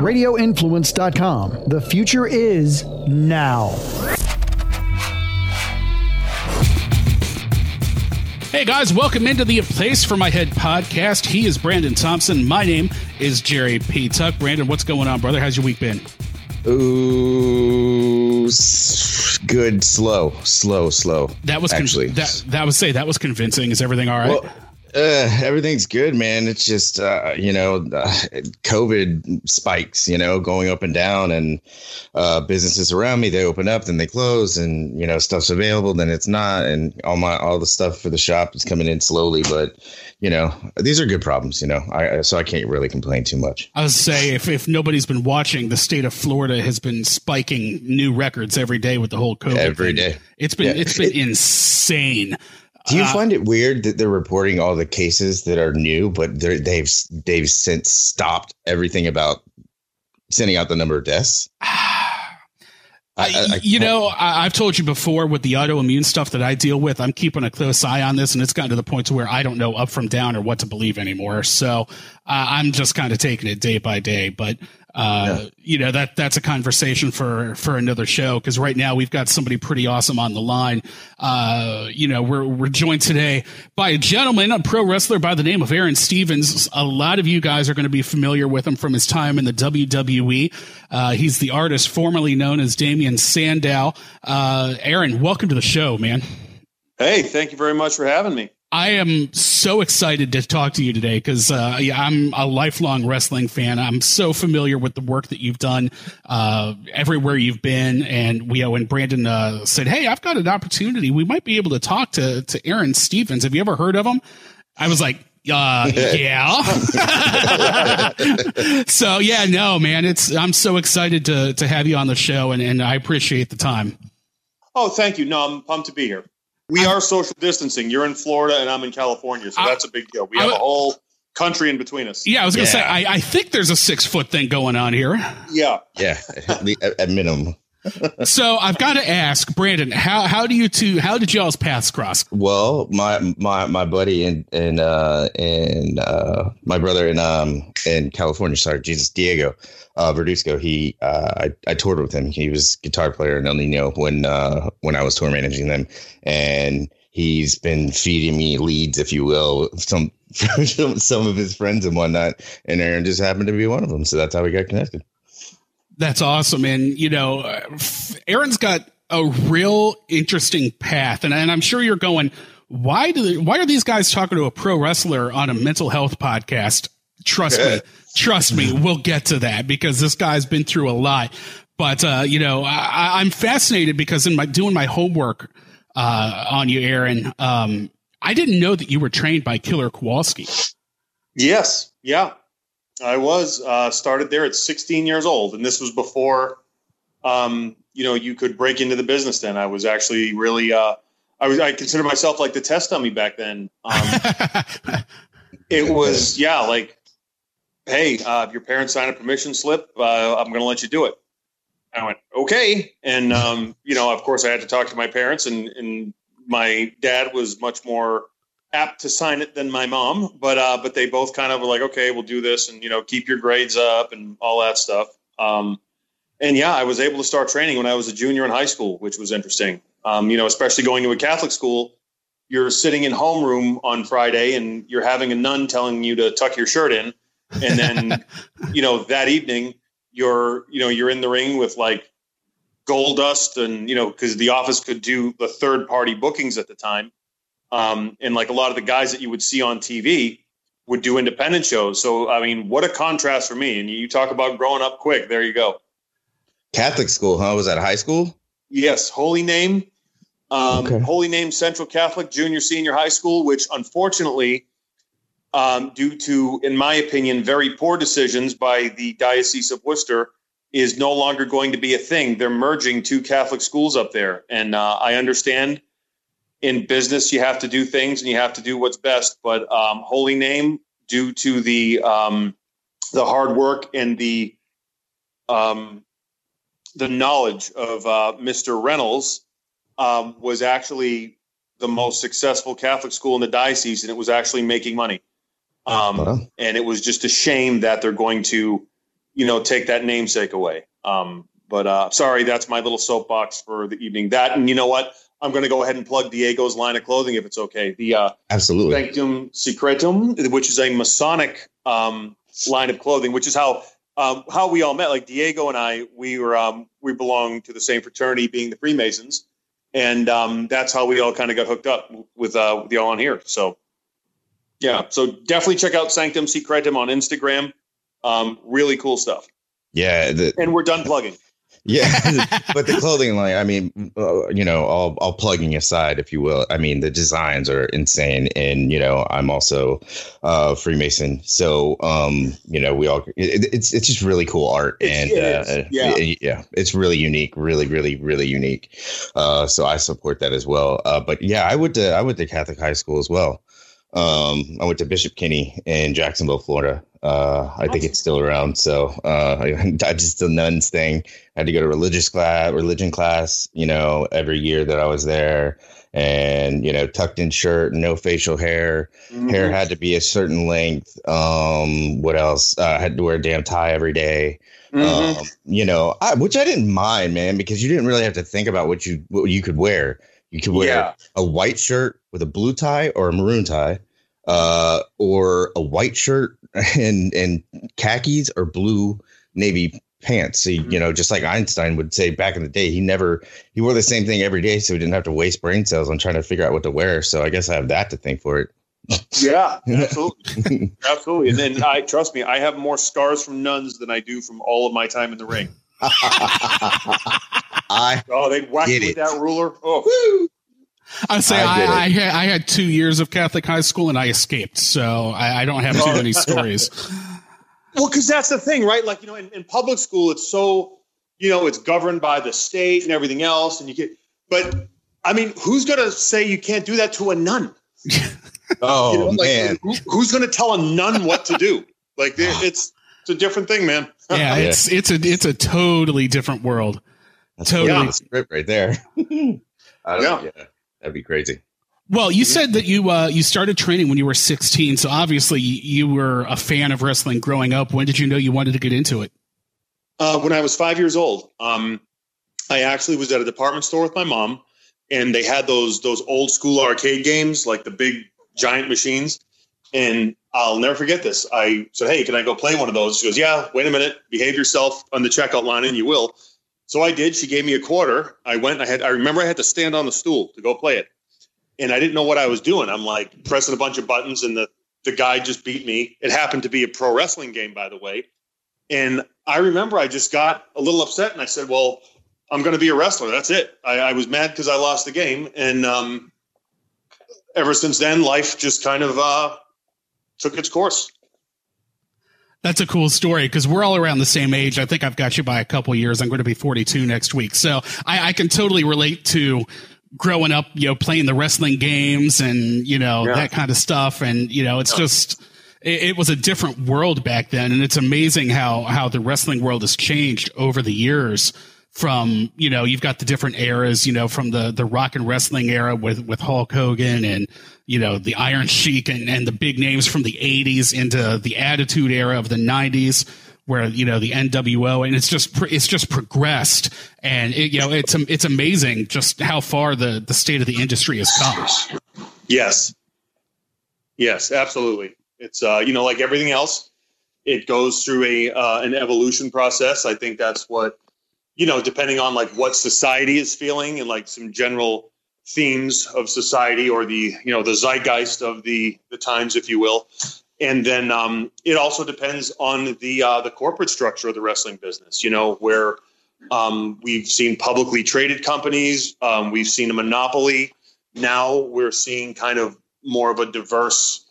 RadioInfluence.com. The future is now. Hey guys, welcome into the Place for My Head podcast. He is Brandon Thompson. My name is Jerry Petuck. Brandon, what's going on, brother? How's your week been? Ooh, good, slow, slow, slow. That was con- actually that that was say that was convincing. Is everything all right? Well, uh, everything's good, man. It's just uh, you know, uh, COVID spikes, you know, going up and down, and uh, businesses around me they open up, then they close, and you know, stuff's available, then it's not, and all my all the stuff for the shop is coming in slowly, but you know, these are good problems, you know. I so I can't really complain too much. I would say if if nobody's been watching, the state of Florida has been spiking new records every day with the whole COVID. Every thing. day. it's been Yeah. it's been insane. Do you Uh, find it weird that they're reporting all the cases that are new, but they've they've since stopped everything about sending out the number of deaths? I- I- I you know, I, I've told you before with the autoimmune stuff that I deal with, I'm keeping a close eye on this, and it's gotten to the point to where I don't know up from down or what to believe anymore. So uh, I'm just kind of taking it day by day. But uh, you know that that's a conversation for for another show because right now we've got somebody pretty awesome on the line. Uh, you know, we're we're joined today by a gentleman, a pro wrestler by the name of Aron Stevens. A lot of you guys are going to be familiar with him from his time in the WWE. Uh, he's the artist formerly known as Damien Sandow. Uh, Aron, welcome to the show, man. Hey, thank you very much for having me. I am so excited to talk to you today because uh, yeah, I'm a lifelong wrestling fan. I'm so familiar with the work that you've done uh, everywhere you've been. And we, uh, when Brandon uh, said, "Hey, I've got an opportunity. We might be able to talk to to Aron Stevens. Have you ever heard of him?" I was like, uh, yeah. so yeah, no, man, it's I'm so excited to to have you on the show, and and I appreciate the time. Oh, thank you. No, I'm pumped to be here. We are social distancing. You're in Florida and I'm in California, so I- that's a big deal. We I have a whole country in between us. Yeah, I was gonna say I, I think there's a six foot thing going on here. Yeah. Yeah, at- at minimum. So I've got to ask Brandon, how how do you two how did y'all's paths cross? Well, my my my buddy and and uh and uh my brother in um in California, sorry, Jesus Diego uh Verduzco, he uh I, I toured with him. He was guitar player in El Nino when uh when I was tour managing them and he's been feeding me leads, if you will, some some of his friends and whatnot. And Aron just happened to be one of them. So that's how we got connected. That's awesome, and you know, uh, Aron's got a real interesting path, and, and I'm sure you're going, why do they, why are these guys talking to a pro wrestler on a mental health podcast? Trust me, trust me, we'll get to that because this guy's been through a lot. But uh, you know, I, I'm fascinated because in my doing my homework uh, on you, Aron, um, I didn't know that you were trained by Killer Kowalski. Yes. Yeah. I was uh, started there at 16 years old, and this was before, um, you know, you could break into the business. Then I was actually really, uh, I was, I consider myself like the test dummy back then. Um, it was, yeah, like, hey, uh, if your parents sign a permission slip, uh, I'm going to let you do it. I went, okay. And, um, you know, of course, I had to talk to my parents, and, and my dad was much more apt to sign it than my mom, but uh, but they both kind of were like, okay, we'll do this, and you know, keep your grades up and all that stuff. Um, and yeah, I was able to start training when I was a junior in high school, which was interesting. Um, you know, especially going to a Catholic school, you're sitting in homeroom on Friday, and you're having a nun telling you to tuck your shirt in, and then you know that evening you're you know you're in the ring with like Goldust and you know because the office could do the third party bookings at the time um, and like a lot of the guys that you would see on tv would do independent shows. So i mean what a contrast for me. And you talk about growing up quick. There you go. Catholic school, huh? Was that high school? yes. Holy name. Um, Okay. holy name central catholic junior senior high school which unfortunately um, due to in my opinion very poor decisions by the diocese of worcester is no longer going to be a thing. They're merging two catholic schools up there. And uh, i understand in business you have to do things and you have to do what's best but um, holy name due to the um, the hard work and the um, the knowledge of uh, Mr. Reynolds um, was actually the most successful Catholic school in the diocese, and it was actually making money. Um, Wow. And it was just a shame that they're going to you know, take that namesake away. Um, but uh, sorry, that's my little soapbox for the evening. That and you know what? I'm going to go ahead and plug Diego's line of clothing if it's okay. The uh, absolutely Sanctum Secretum, which is a Masonic um, line of clothing, which is how um, how we all met. Like Diego and I, we were um, we belong to the same fraternity, being the Freemasons, and um, that's how we all kind of got hooked up with uh, with y'all on here. So yeah, so definitely check out Sanctum Secretum on Instagram. Um, really cool stuff. Yeah, the, and we're done plugging. Yeah, but the clothing line, I mean, uh, you know, all, all plugging aside, if you will, I mean, the designs are insane. And, you know, I'm also uh, Freemason. So, um, you know, we all, it, it's it's just really cool art. and uh, yeah. It, yeah, it's really unique, really, really, really unique. Uh, so I support that as well. Uh, but yeah, I went to, I went to Catholic high school as well. Um, I went to Bishop Kenny in Jacksonville, Florida. Uh, I think it's still around. So uh, I just the nuns thing. I had to go to religious class, religion class, you know, every year that I was there. And, you know, tucked in shirt, no facial hair. Mm-hmm. Hair had to be a certain length. Um, what else? Uh, I had to wear a damn tie every day. Mm-hmm. Um, you know, I, which I didn't mind, man, because you didn't really have to think about what you what you could wear. You could wear yeah. a white shirt with a blue tie or a maroon tie, uh, or a white shirt and and khakis or blue navy pants. So, you know, just like Einstein would say back in the day, he never he wore the same thing every day, so he didn't have to waste brain cells on trying to figure out what to wear. So I guess I have that to thank for it. yeah, absolutely, absolutely. And then I trust me, I have more scars from nuns than I do from all of my time in the ring. I oh, they whacked me with that ruler. Oh, I say I, I, I, had, I, had, two years of Catholic high school and I escaped, so I, I don't have too oh. many stories. Well, because that's the thing, right? Like you know, in, in, public school, it's so you know it's governed by the state and everything else, and you get. But I mean, who's gonna say you can't do that to a nun? oh you know, like, man, who, who's gonna tell a nun what to do? Like it's it's a different thing, man. yeah, it's it's a it's a totally different world. That's totally script right there. yeah. yeah. That'd be crazy. Well, you said that you uh, you started training when you were 16, so obviously you were a fan of wrestling growing up. When did you know you wanted to get into it? Uh, when I was five years old. Um, I actually was at a department store with my mom, and they had those those old school arcade games, like the big giant machines. And I'll never forget this. I said, "Hey, can I go play one of those?" She goes, "Yeah." Wait a minute. Behave yourself on the checkout line, and you will. So I did. She gave me a quarter. I went. I had. I remember I had to stand on the stool to go play it, and I didn't know what I was doing. I'm like pressing a bunch of buttons, and the the guy just beat me. It happened to be a pro wrestling game, by the way. And I remember I just got a little upset, and I said, "Well, I'm going to be a wrestler. That's it." I, I was mad because I lost the game, and um, ever since then, life just kind of uh, took its course. That's a cool story because we're all around the same age. I think I've got you by a couple years. I'm going to be 42 next week. So I, I can totally relate to growing up, you know, playing the wrestling games and, you know, yeah. that kind of stuff. And, you know, it's yeah. just, it, it, was a different world back then. And it's amazing how, how the wrestling world has changed over the years from you know you've got the different eras you know from the the rock and wrestling era with with Hulk Hogan and you know the Iron Sheik and, and the big names from the 80s into the Attitude Era of the 90s where you know the NWO and it's just it's just progressed and it, you know it's it's amazing just how far the the state of the industry has come. Yes. Yes, absolutely. It's uh you know like everything else it goes through a uh, an evolution process. I think that's what you know, depending on like what society is feeling and like some general themes of society or the you know the zeitgeist of the the times, if you will. And then um, it also depends on the uh, the corporate structure of the wrestling business. You know, where um, we've seen publicly traded companies, um, we've seen a monopoly. Now we're seeing kind of more of a diverse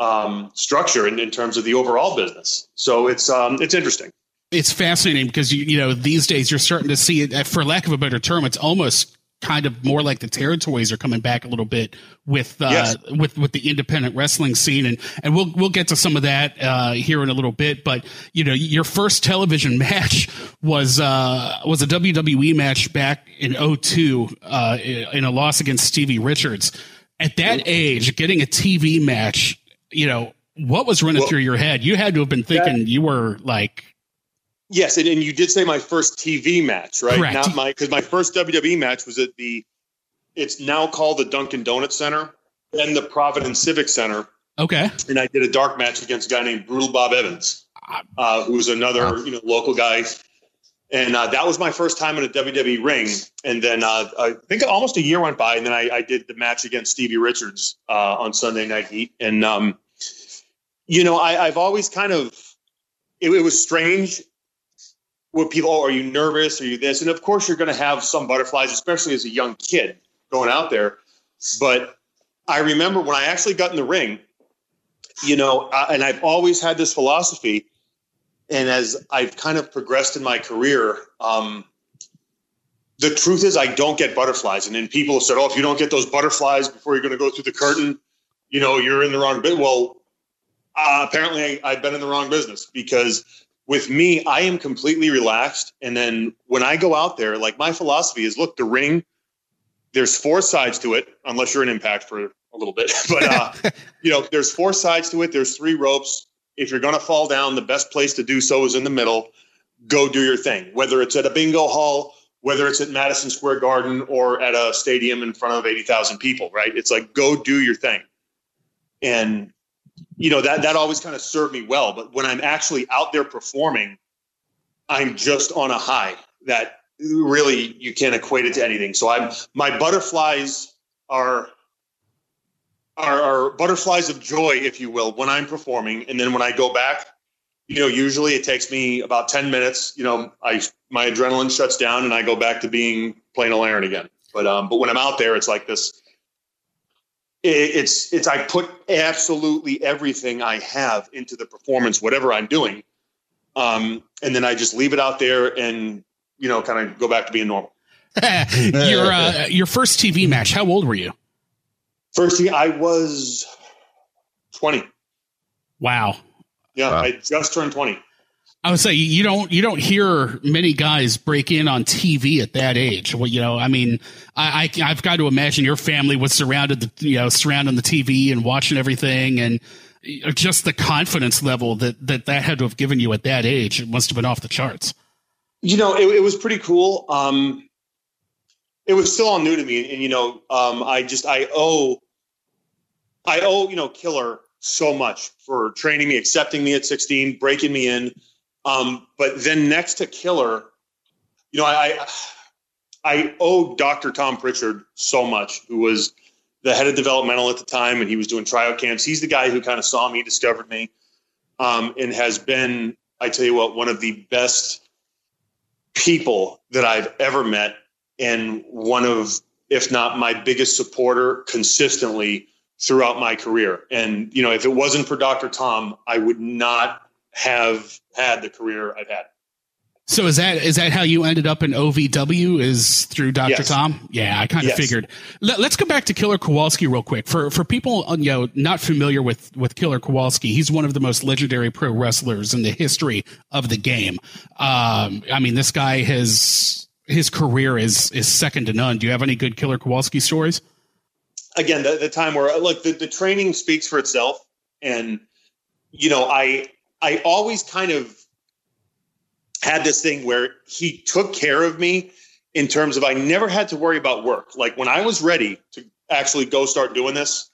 um, structure in, in terms of the overall business. So it's um, it's interesting it's fascinating because you you know these days you're starting to see it for lack of a better term it's almost kind of more like the territories are coming back a little bit with uh, yes. with with the independent wrestling scene. And and we'll we'll get to some of that uh, here in a little bit. But you know your first television match was uh, was a WWE match back in 02 uh, in a loss against Stevie Richards. At that age getting a TV match you know what was running well, through your head? You had to have been thinking that, you were like Yes, and, and you did say my first TV match, right? Correct. Not my because my first WWE match was at the. It's now called the Dunkin' Donuts Center, then the Providence Civic Center, Okay. and I did a dark match against a guy named Brutal Bob Evans, uh, who was another you know local guy, and uh, that was my first time in a WWE ring. And then uh, I think almost a year went by, and then I, I did the match against Stevie Richards uh, on Sunday Night Heat, and um, you know I, I've always kind of it, it was strange. Where people, oh, are you nervous? Are you this? And of course, you're going to have some butterflies, especially as a young kid going out there. But I remember when I actually got in the ring, you know, and I've always had this philosophy. And as I've kind of progressed in my career, um, the truth is I don't get butterflies. And then people have said, oh, if you don't get those butterflies before you're going to go through the curtain, you know, you're in the wrong bit. Well, uh, apparently I, I've been in the wrong business because with me, I am completely relaxed. And then when I go out there, like my philosophy is look, the ring, there's four sides to it, unless you're an impact for a little bit. But, uh, you know, there's four sides to it. There's three ropes. If you're going to fall down, the best place to do so is in the middle. Go do your thing, whether it's at a bingo hall, whether it's at Madison Square Garden or at a stadium in front of 80,000 people, right? It's like, go do your thing. And you know that that always kind of served me well but when i'm actually out there performing i'm just on a high that really you can't equate it to anything. So i'm my butterflies are are, are butterflies of joy if you will when i'm performing. And then when i go back you know usually it takes me about 10 minutes you know i my adrenaline shuts down and i go back to being plain old aron again. But um but when i'm out there it's like this it's it's I put absolutely everything I have into the performance, whatever I'm doing, um, and then I just leave it out there and you know kind of go back to being normal. your uh, your first TV match. How old were you? First, I was twenty. Wow. Yeah, Wow. I just turned twenty. I would say you don't you don't hear many guys break in on TV at that age. Well, you know, I mean, I, I I've got to imagine your family was surrounded the you know surrounding the TV and watching everything, and just the confidence level that that that had to have given you at that age it must have been off the charts. You know, it, it was pretty cool. Um, it was still all new to me, and you know, um, I just I owe, I owe you know Killer so much for training me, accepting me at 16, breaking me in. Um, but then next to Killer, you know, I I owe Dr. Tom Prichard so much, who was the head of developmental at the time, and he was doing tryout camps. He's the guy who kind of saw me, discovered me, um, and has been, I tell you what, one of the best people that I've ever met, and one of, if not my biggest supporter, consistently throughout my career. And you know, if it wasn't for Dr. Tom, I would not have had the career I've had. So is that is that how you ended up in OVW? Is through Dr. Yes. Tom? Yeah, I kind of Yes. figured. Let, us go back to Killer Kowalski real quick. For for people uh, you know not familiar with with Killer Kowalski, he's one of the most legendary pro wrestlers in the history of the game. Um, I mean, this guy has his career is is second to none. Do you have any good Killer Kowalski stories? again the, the time where look the, the training speaks for itself and you know i i always kind of had this thing where he took care of me in terms of i never had to worry about work like when i was ready to actually go start doing this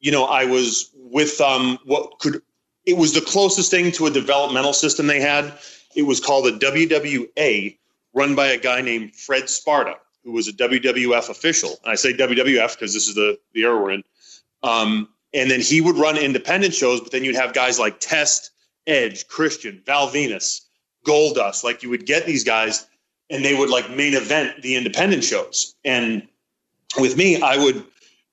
you know i was with um what could it was the closest thing to a developmental system they had it was called a wwa run by a guy named fred sparta who was a WWF official. And I say WWF because this is the, the era we're in. Um, and then he would run independent shows, but then you'd have guys like Test, Edge, Christian, Val Venis, Goldust. Like you would get these guys and they would like main event the independent shows. And with me, I would,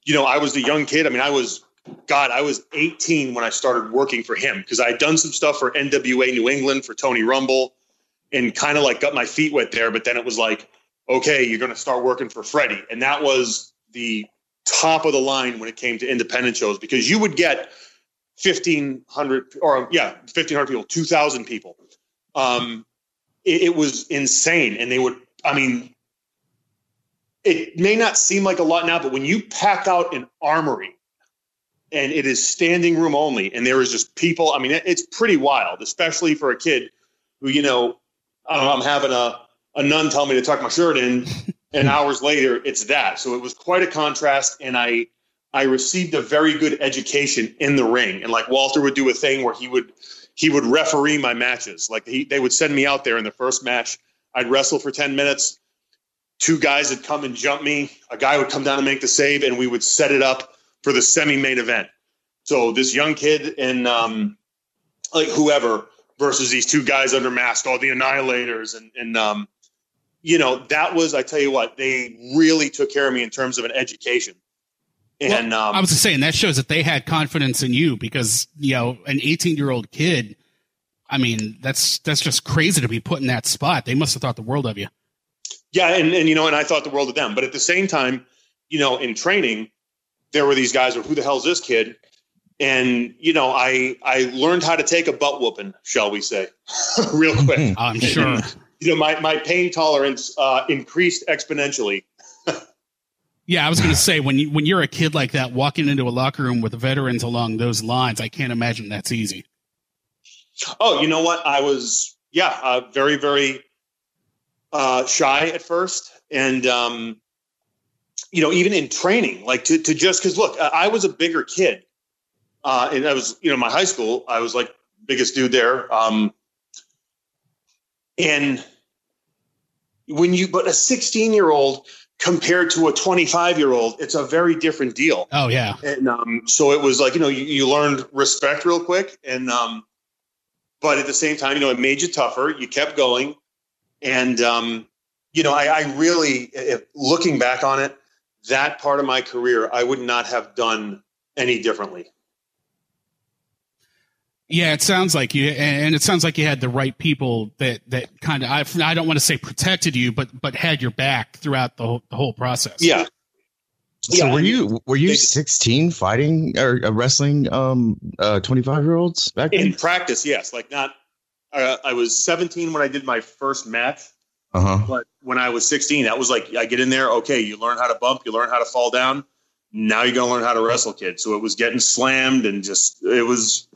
you know, I was the young kid. I mean, I was, God, I was 18 when I started working for him because I had done some stuff for NWA New England for Tony Rumble and kind of like got my feet wet there. But then it was like, okay, you're going to start working for Freddie. And that was the top of the line when it came to independent shows because you would get 1,500 or, yeah, 1,500 people, 2,000 people. Um, it, it was insane. And they would, I mean, it may not seem like a lot now, but when you pack out an armory and it is standing room only and there is just people, I mean, it, it's pretty wild, especially for a kid who, you know, I don't know, I'm having a, a nun tell me to tuck my shirt in, and hours later it's that. So it was quite a contrast, and I I received a very good education in the ring. And like Walter would do a thing where he would he would referee my matches. Like he, they would send me out there in the first match. I'd wrestle for 10 minutes. Two guys would come and jump me. A guy would come down and make the save, and we would set it up for the semi-main event. So this young kid and um, like whoever versus these two guys under mask, all the annihilators, and and um, you know that was I tell you what they really took care of me in terms of an education. And well, um, I was just saying that shows that they had confidence in you because you know an 18 year old kid. I mean, that's that's just crazy to be put in that spot. They must have thought the world of you. Yeah, and and you know, and I thought the world of them. But at the same time, you know, in training, there were these guys. Who the hell's this kid? And you know, I I learned how to take a butt whooping, shall we say, real quick. I'm sure. you know, my my pain tolerance uh, increased exponentially yeah, I was going to say when you when you're a kid like that walking into a locker room with veterans along those lines, I can't imagine that's easy. Oh, you know what? I was yeah, uh, very very uh, shy at first, and um, you know even in training, like to to just because look, I was a bigger kid, uh, and I was you know my high school, I was like biggest dude there, um, and when you but a 16 year old compared to a 25 year old, it's a very different deal. Oh yeah. And um, so it was like, you know, you, you learned respect real quick. And, um, but at the same time, you know, it made you tougher. You kept going. And, um, you know, I, I really, if, looking back on it, that part of my career, I would not have done any differently. Yeah, it sounds like you, and it sounds like you had the right people that that kind of I, I don't want to say protected you, but but had your back throughout the whole, the whole process. Yeah. So yeah, were you were you 16 fighting or uh, wrestling um uh 25 year olds back then? in practice? Yes, like not. Uh, I was 17 when I did my first match. Uh-huh. But when I was 16, that was like I get in there. Okay, you learn how to bump, you learn how to fall down. Now you're gonna learn how to wrestle, kid. So it was getting slammed and just it was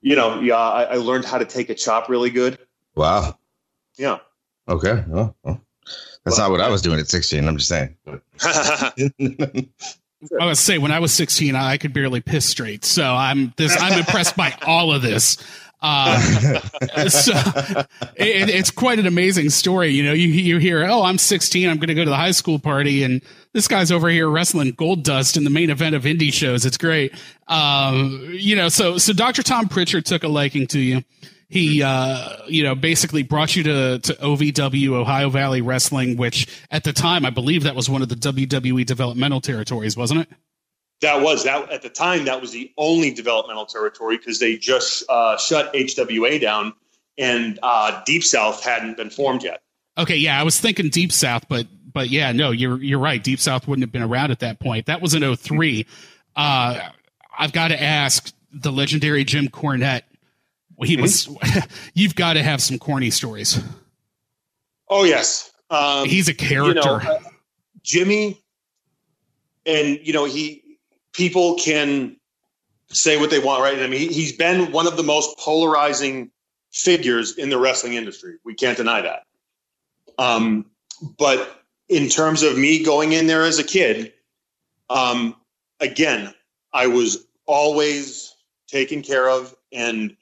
you know, yeah, I, I, learned how to take a chop really good. Wow. Yeah. Okay. Well, well that's well, not what I was doing at 16. I'm just saying. I was say when I was 16, I could barely piss straight. So I'm this. I'm impressed by all of this. Uh, so it, it's quite an amazing story. You know, you you hear, oh, I'm 16, I'm going to go to the high school party, and this guy's over here wrestling Goldust in the main event of indie shows. It's great. Um, you know, so so Dr. Tom Prichard took a liking to you. He, uh, you know, basically brought you to, to OVW, Ohio Valley Wrestling, which at the time, I believe that was one of the WWE developmental territories, wasn't it? that was that at the time that was the only developmental territory because they just uh, shut HWA down and uh, Deep South hadn't been formed yet. Okay, yeah, I was thinking Deep South, but but yeah, no, you're you're right. Deep South wouldn't have been around at that point. That was in 03. Uh, I've got to ask the legendary Jim Cornette. He was. Mm-hmm. you've got to have some corny stories. Oh yes, um, he's a character. You know, uh, Jimmy, and you know he people can say what they want, right? I mean, he's been one of the most polarizing figures in the wrestling industry. We can't deny that. Um, but in terms of me going in there as a kid, um, again, I was always taken care of, and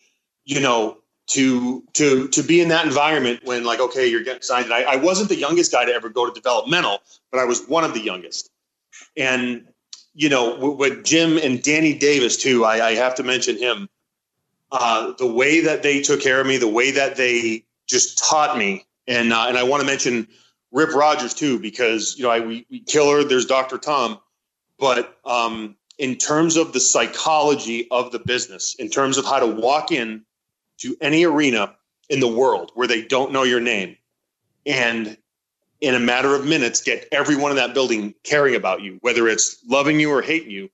you know, to to to be in that environment when like, okay, you're getting signed. I, I wasn't the youngest guy to ever go to developmental, but I was one of the youngest, and you know, with Jim and Danny Davis too, I, I have to mention him. Uh, the way that they took care of me, the way that they just taught me, and uh, and I want to mention Rip Rogers too, because you know I we, we Killer, there's Dr. Tom, but um, in terms of the psychology of the business, in terms of how to walk in to any arena in the world where they don't know your name, and in a matter of minutes get everyone in that building caring about you, whether it's loving you or hating you.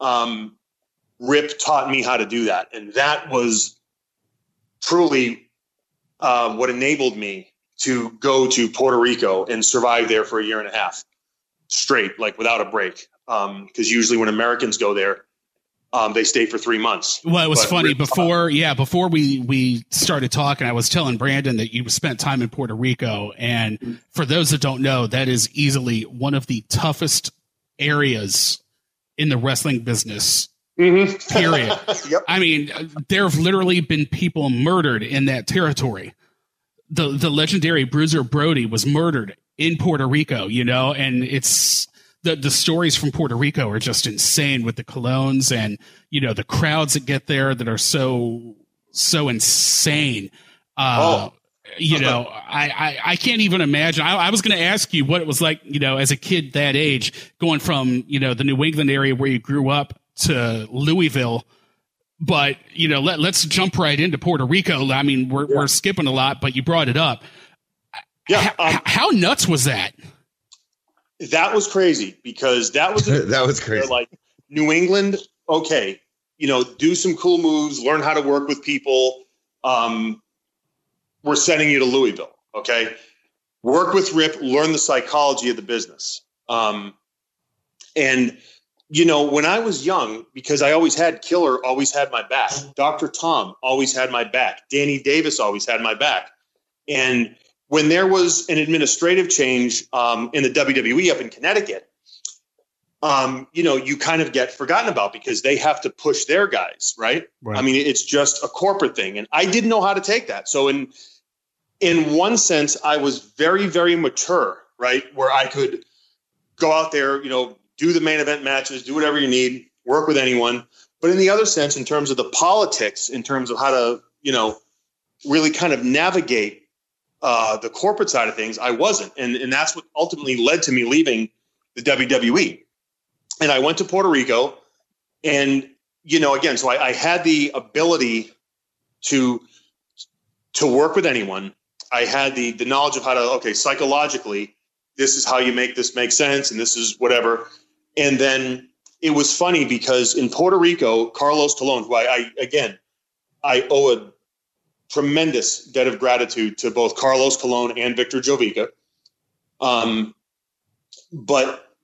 Um, Rip taught me how to do that, and that was truly uh, what enabled me to go to Puerto Rico and survive there for a year and a half straight, like without a break. Because um, usually when Americans go there, um, they stay for three months. Well, it was But funny before, yeah, before we we started talking, I was telling Brandon that you spent time in Puerto Rico, and for those that don't know, that is easily one of the toughest areas in the wrestling business. Mhm. Period. yep. I mean, there have literally been people murdered in that territory. The the legendary Bruiser Brody was murdered in Puerto Rico, you know, and it's the the stories from Puerto Rico are just insane with the colognes and you know the crowds that get there that are so so insane. Uh, Oh. You know, I, I, I can't even imagine. I, I was going to ask you what it was like, you know, as a kid that age, going from, you know, the New England area where you grew up to Louisville. But, you know, let, let's jump right into Puerto Rico. I mean, we're, we're skipping a lot, but you brought it up. Yeah. H- Um, how nuts was that? that was crazy because that was that was crazy. like New England, okay, you know, do some cool moves, learn how to work with people. Um, we're sending you to Louisville, okay? Work with Rip, learn the psychology of the business. Um, and you know, when I was young, because I always had Killer, always had my back. Dr. Tom always had my back. Danny Davis always had my back. And when there was an administrative change um, in the WWE up in Connecticut, um, you know, you kind of get forgotten about because they have to push their guys, right? Right. I mean, it's just a corporate thing, and I didn't know how to take that. So, in in one sense, I was very, very mature, right, where I could go out there, you know, do the main event matches, do whatever you need, work with anyone. But in the other sense, in terms of the politics, in terms of how to, you know, really kind of navigate uh, the corporate side of things, I wasn't, and and that's what ultimately led to me leaving the WWE. And I went to Puerto Rico, and you know, again, so I, I had the ability to to work with anyone. I had the the knowledge of how to okay psychologically, this is how you make this make sense, and this is whatever. And then it was funny because in Puerto Rico, Carlos Colon, who I, I again, I owe a tremendous debt of gratitude to both Carlos Colon and Victor Jovica. Um, but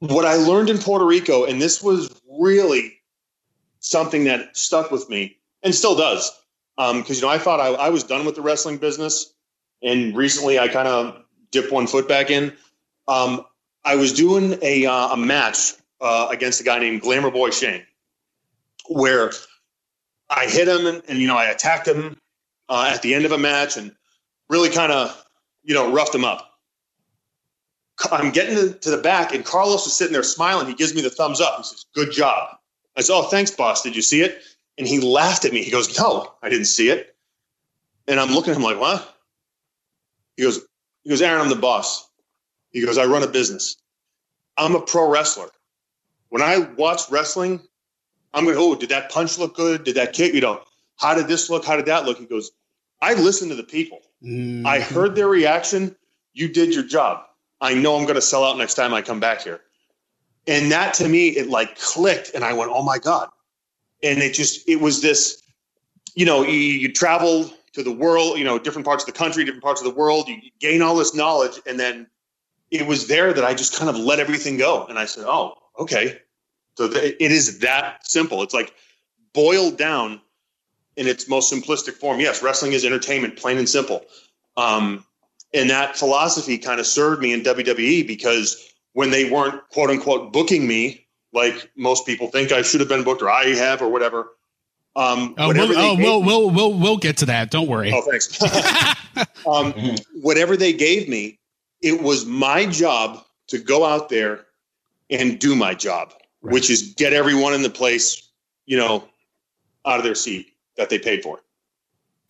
what I learned in Puerto Rico, and this was really something that stuck with me and still does, because you know I thought I, I was done with the wrestling business, and recently I kind of dipped one foot back in. Um, I was doing a uh, a match uh, against a guy named Glamour Boy Shane, where I hit him and, and you know I attacked him uh, at the end of a match and really kind of you know roughed him up. I'm getting to, the back and Carlos is sitting there smiling. He gives me the thumbs up. He says, "Good job." I said, "Oh, thanks, boss. Did you see it?" And he laughed at me. He goes, "No, I didn't see it." And I'm looking at him like, "What?" He goes, "He goes, Aron, I'm the boss." He goes, "I run a business. I'm a pro wrestler. When I watch wrestling, I'm going, oh, did that punch look good? Did that kick? You know, how did this look? How did that look? He goes, I listen to the people. Mm-hmm. I heard their reaction. You did your job. I know I'm going to sell out next time I come back here. And that to me, it like clicked, and I went, oh my God. And it just, it was this, you know, you, you travel to the world, you know, different parts of the country, different parts of the world, you gain all this knowledge. And then it was there that I just kind of let everything go. And I said, oh, okay. So th- it is that simple. It's like boiled down in its most simplistic form. Yes, wrestling is entertainment, plain and simple. Um, and that philosophy kind of served me in WWE because when they weren't quote unquote booking me, like most people think I should have been booked or I have or whatever. Um, Oh, we'll, oh we'll, we'll, we'll, we'll get to that. Don't worry. Oh, thanks. um, whatever they gave me, it was my job to go out there and do my job, Right. which is get everyone in the place, you know, out of their seat that they paid for.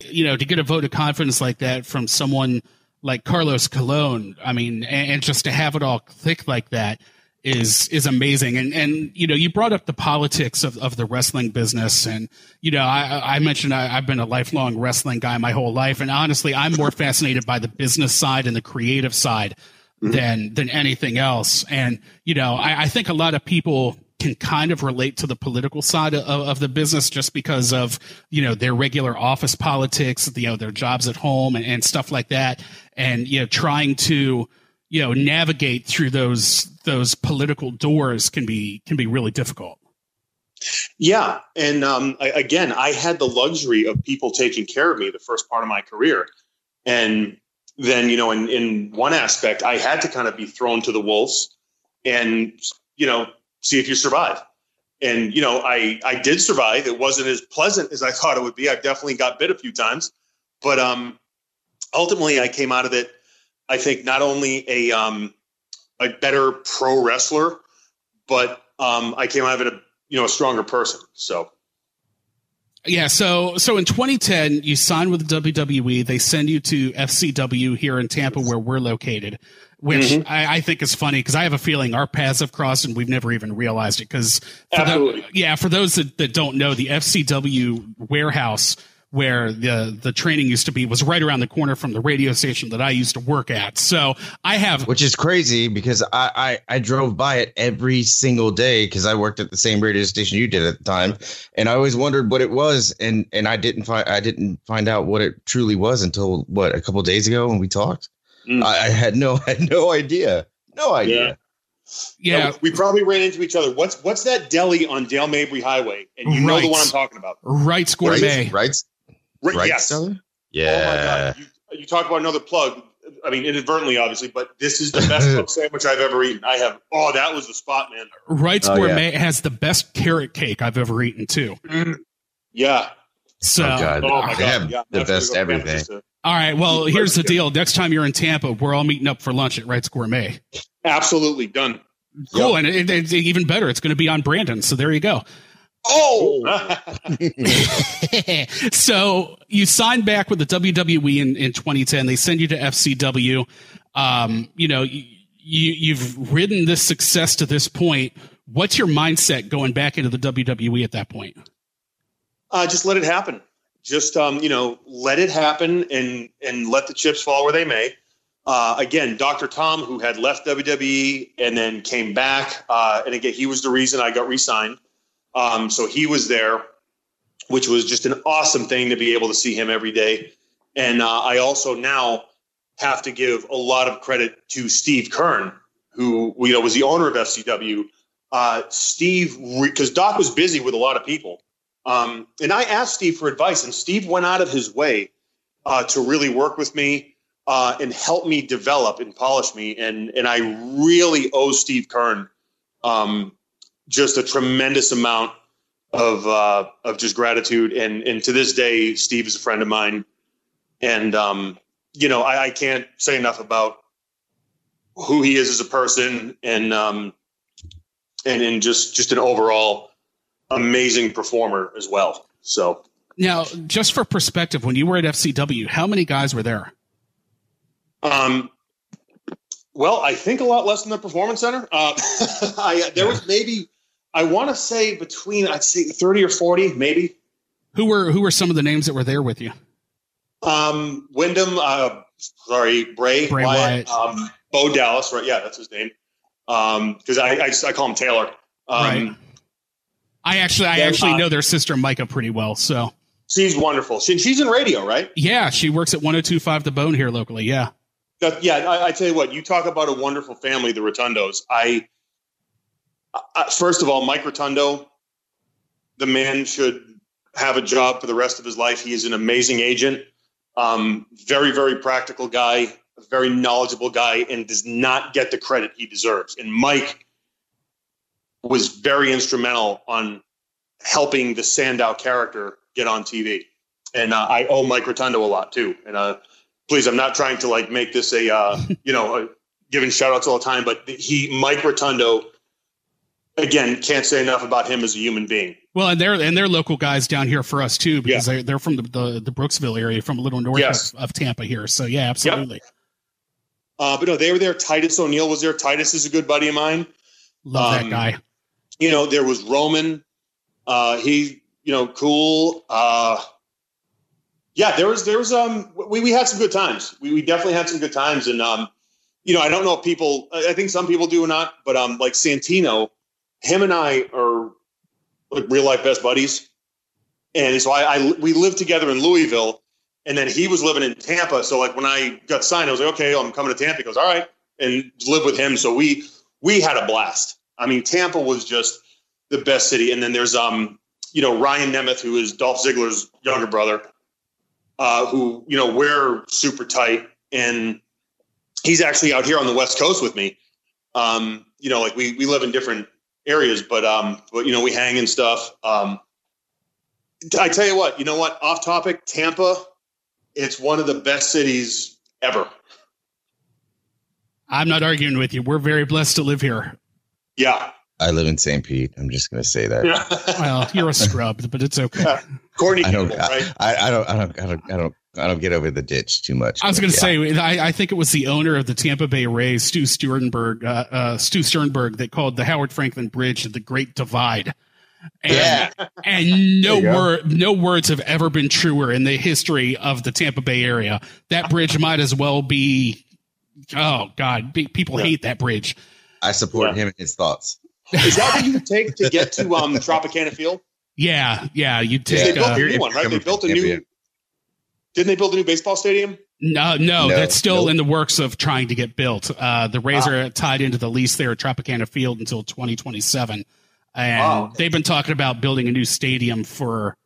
you know, to get a vote of confidence like that from someone like Carlos Colon, I mean, and, and just to have it all click like that is is amazing. And and you know, you brought up the politics of, of the wrestling business, and you know, I, I mentioned I, I've been a lifelong wrestling guy my whole life, and honestly, I'm more fascinated by the business side and the creative side mm-hmm. than than anything else. And you know, I, I think a lot of people can kind of relate to the political side of, of the business just because of you know their regular office politics, you know their jobs at home and, and stuff like that, and you know trying to you know navigate through those those political doors can be can be really difficult. Yeah, and um, I, again, I had the luxury of people taking care of me the first part of my career, and then you know, in in one aspect, I had to kind of be thrown to the wolves, and you know, see if you survive. And you know, I I did survive. It wasn't as pleasant as I thought it would be. I definitely got bit a few times, but um, ultimately, I came out of it. I think not only a um, a better pro wrestler, but um, I came out of it a you know a stronger person. So yeah, so so in 2010, you signed with WWE. They send you to FCW here in Tampa, where we're located, which mm-hmm. I, I, think is funny because I have a feeling our paths have crossed and we've never even realized it. Because yeah, for those that, that don't know, the FCW warehouse where the the training used to be was right around the corner from the radio station that I used to work at. So I have Which is crazy because I I, I drove by it every single day because I worked at the same radio station you did at the time and I always wondered what it was and and I didn't find I didn't find out what it truly was until what a couple days ago when we talked. Mm. I, I, had no had no idea. No idea. Yeah. Yeah, we probably ran into each other. What's what's that deli on Dale Mabry Highway? And you know the one I'm talking about. Right, Gourmet. Right, right, Right, yes. Seller? Yeah. Oh my god. You, you, talk about another plug. I mean, inadvertently, obviously, but this is the best club sandwich I've ever eaten. I have. Oh, that was the spot, man. Wright's oh, Gourmet yeah. has the best carrot cake I've ever eaten too. Mm. Yeah. So, oh, god. oh my god, yeah, the best everything. To, all right. Well, here's the deal. Next time you're in Tampa, we're all meeting up for lunch at Wright's Gourmet. Absolutely done. Cool, yep. and it, it's even better. It's going to be on Brandon. So there you go. Oh, so you signed back with the WWE in, in 2010. They send you to FCW. Um, you know, you, you've ridden this success to this point. What's your mindset going back into the WWE at that point? Uh, just let it happen. Just um, you know, let it happen and and let the chips fall where they may. Uh, again, Dr. Tom, who had left WWE and then came back, uh, and again, he was the reason I got re-signed. Um, so he was there, which was just an awesome thing to be able to see him every day. And uh, I also now have to give a lot of credit to Steve Keirn, who you know was the owner of FCW. Uh, Steve, because Doc was busy with a lot of people, um, and I asked Steve for advice, and Steve went out of his way uh, to really work with me uh, and help me develop and polish me. And and I really owe Steve Keirn um, just a tremendous amount of uh, of just gratitude. And and to this day, Steve is a friend of mine, and um, you know I, I can't say enough about who he is as a person, and um, and and just just an overall amazing performer as well. So now, just for perspective, when you were at FCW, how many guys were there? Um, well, I think a lot less than the Performance Center. Uh, I, there was maybe I want to say between I'd say thirty or forty, maybe. Who were who were some of the names that were there with you? Um, Wyndham, uh, sorry, Bray, Bray Wyatt, Wyatt. Um, Bo Dallas, right? Yeah, that's his name. Um, because I, I, I call him Taylor. Um, right. I actually I actually uh, know their sister Micah pretty well, so she's wonderful. She, she's in radio, right? Yeah, she works at 102.5 The Bone here locally. Yeah. That, yeah, I, I, tell you what, you talk about a wonderful family, the Rotundos. I first of all, Mike Rotundo, the man should have a job for the rest of his life. He is an amazing agent, um, very, very practical guy, a very knowledgeable guy, and does not get the credit he deserves. And Mike was very instrumental on helping the Sandow character get on TV. And uh, I owe Mike Rotundo a lot too. And uh, please, I'm not trying to like make this a uh, you know a, giving shout outs all the time, but he Mike Rotundo again, can't say enough about him as a human being. Well, and they're and they're local guys down here for us too because yeah. they're they're from the, the, the Brooksville area, from a little north yes. of, of, Tampa here. So yeah, absolutely. Yep. Uh, but no, they were there. Titus O'Neil was there. Titus is a good buddy of mine. Love um, that guy. You know, there was Roman. Uh, he, you know, cool. Uh, yeah, there was there was um we, we had some good times. We, we definitely had some good times, and um, you know, I don't know if people. I think some people do or not, but um, like Santino him and I are like real life best buddies. And so I, I, we lived together in Louisville, and then he was living in Tampa. So like when I got signed, I was like, okay, I'm coming to Tampa. He goes, all right, and live with him. So we we had a blast. I mean, Tampa was just the best city. And then there's um, you know, Ryan Nemeth, who is Dolph Ziggler's younger brother, uh, who you know we're super tight, and he's actually out here on the West Coast with me. Um, you know, like we we live in different areas, but um, but you know, we hang and stuff. Um, I tell you what, you know what? Off topic, Tampa, it's one of the best cities ever. I'm not arguing with you. We're very blessed to live here. Yeah. I live in St. Pete. I'm just going to say that. Yeah. Well, you're a scrub, but it's okay. Courtney I don't, Campbell, right? I, I don't, I don't, I don't, I don't, I don't get over the ditch too much. I was going to yeah. say, I, I think it was the owner of the Tampa Bay Rays, Stu Sternberg, uh, uh, Stu Sternberg, that called the Howard Frankland Bridge the Great Divide. And, Yeah. and no There you go. word, no words have ever been truer in the history of the Tampa Bay area. That bridge might as well be. Oh God, be, people Yeah. hate that bridge. I support Yeah. him and his thoughts. Is that what you take to get to um, Tropicana Field? Yeah, yeah. You take. They built Uh, a new one, right? They built a new. Didn't they build a new baseball stadium? no, no, No, that's still nope. in the works of trying to get built. Uh, the Rays Wow. are tied into the lease there at Tropicana Field until 2027. And Wow. they've been talking about building a new stadium for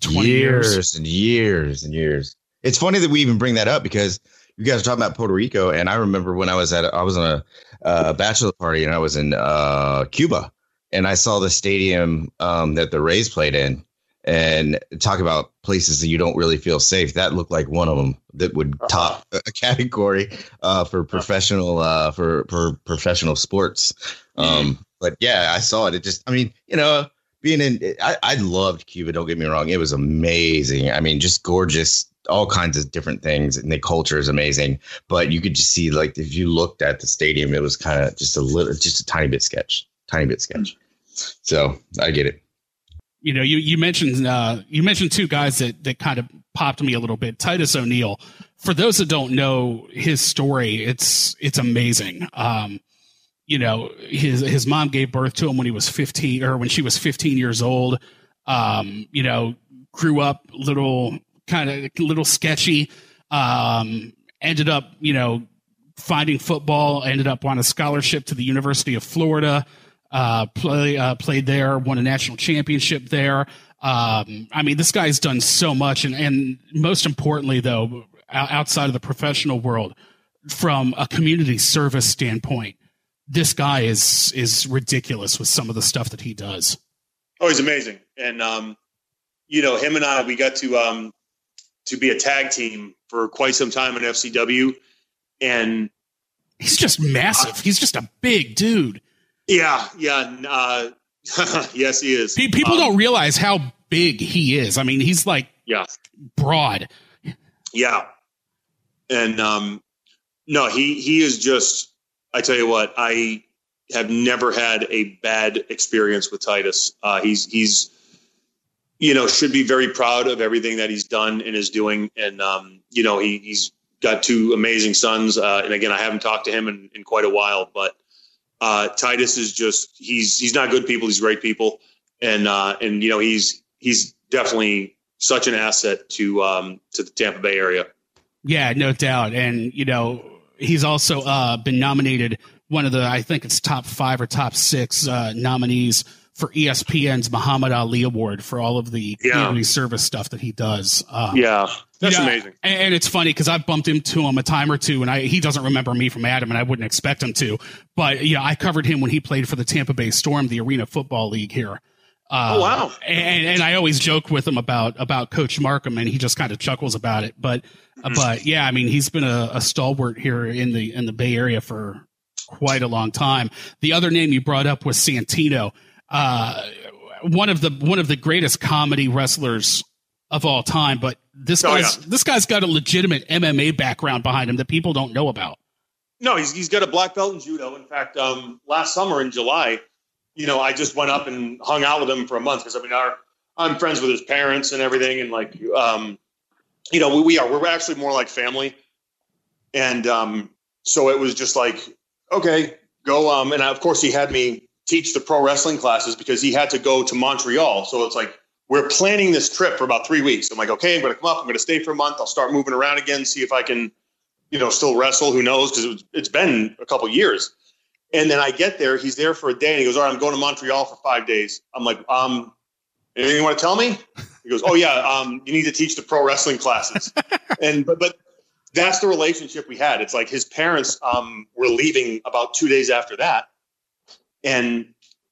20 years. years and years and years. It's funny that we even bring that up because you guys are talking about Puerto Rico, and I remember when I was at I was on a uh, bachelor party and I was in uh, Cuba, and I saw the stadium um, that the Rays played in, and talk about places that you don't really feel safe. That looked like one of them that would Uh-huh. top a category uh, for professional uh, for for professional sports. Um, but yeah, I saw it. It just, I mean, you know, being in, I, I loved Cuba. Don't get me wrong; it was amazing. I mean, just gorgeous, all kinds of different things, and the culture is amazing. But you could just see, like, if you looked at the stadium, it was kind of just a little, just a tiny bit sketch, tiny bit sketch. So I get it. You know, you, you mentioned uh, you mentioned two guys that that kind of popped me a little bit. Titus O'Neil. For those that don't know his story, it's it's amazing. Um, you know, his his mom gave birth to him when he was 15 or when she was 15 years old. Um, you know, grew up little kind of little sketchy. Um, ended up, you know, finding football. Ended up on a scholarship to the University of Florida. Uh, play uh, played there, won a national championship there. Um, I mean, this guy's done so much, and and most importantly, though, outside of the professional world, from a community service standpoint, this guy is is ridiculous with some of the stuff that he does. Oh, he's amazing. And um, you know, him and I, we got to um, to be a tag team for quite some time in FCW, and He's just massive. He's just a big dude. Yeah, yeah, uh, yes, he is. People Um, don't realize how big he is. I mean, he's like Yeah, broad. yeah, and um, no, he he is just. I tell you what, I have never had a bad experience with Titus. Uh, he's he's you know should be very proud of everything that he's done and is doing, and um, you know he he's got two amazing sons. Uh, and again, I haven't talked to him in, in quite a while, but uh, Titus is just he's he's not good people. He's great people, and uh, and you know he's he's definitely such an asset to um, to the Tampa Bay area. Yeah, no doubt. And you know, he's also uh, been nominated one of the I think it's top five or top six uh, nominees for ESPN's Muhammad Ali Award for all of the Yeah. community service stuff that he does. Uh, Yeah, that's Yeah, amazing. And, and it's funny because I've bumped into him a time or two, and I he doesn't remember me from Adam, and I wouldn't expect him to. But yeah, I covered him when he played for the Tampa Bay Storm, the Arena Football League here. Uh, Oh, wow. And and I always joke with him about about Coach Marcum, and he just kind of chuckles about it. But Mm-hmm. but yeah, I mean, he's been a, a stalwart here in the in the Bay Area for quite a long time. The other name you brought up was Santino. Uh, one of the one of the greatest comedy wrestlers of all time, but this Oh, guy's yeah. this guy's got a legitimate MMA background behind him that people don't know about. No, he's he's got a black belt in judo. In fact, um, last summer in July, you know, I just went up and hung out with him for a month because I mean, our I'm friends with his parents and everything, and like, um, you know, we, we are we're actually more like family, and um, so it was just like, okay, go. Um, and of course, he had me teach the pro wrestling classes because he had to go to Montreal. So it's like we're planning this trip for about three weeks. I'm like, okay, I'm going to come up. I'm going to stay for a month. I'll start moving around again, see if I can you know, still wrestle. Who knows? Because it it's been a couple years. And then I get there, he's there for a day, and he goes, "All right, I'm going to Montreal for five days." I'm like, um, anything you want to tell me? He goes, "Oh yeah, um, you need to teach the pro wrestling classes." and but but that's the relationship we had. It's like his parents um, were leaving about two days after that, and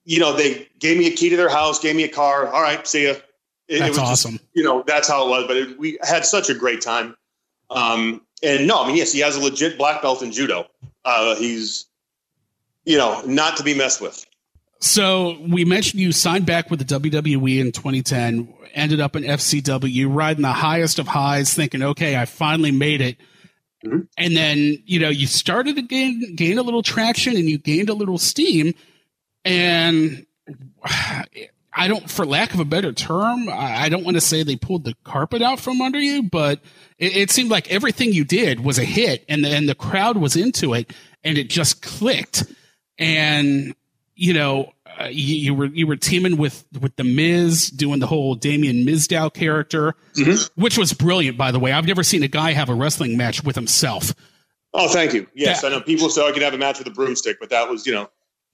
you know they gave me a key to their house, gave me a car. All right, see ya. It, That's it was awesome. Just, you know that's how it was. But it, we had such a great time. Um, and no, I mean yes, he has a legit black belt in judo. Uh, he's you know not to be messed with. So we mentioned you signed back with the WWE in 2010, ended up in FCW, riding the highest of highs, thinking, okay, I finally made it. Mm-hmm. And then, you know, you started to gain, gain a little traction and you gained a little steam. And I don't, for lack of a better term, I don't want to say they pulled the carpet out from under you, but it, it seemed like everything you did was a hit and the, and the crowd was into it and it just clicked. And, you know, uh, you, you, were you were teaming with with the Miz, doing the whole Damien Mizdow character, mm-hmm. which was brilliant, by the way. I've never seen a guy have a wrestling match with himself. Oh, thank you. Yes, yeah. I know people say I could have a match with a broomstick, but that was you know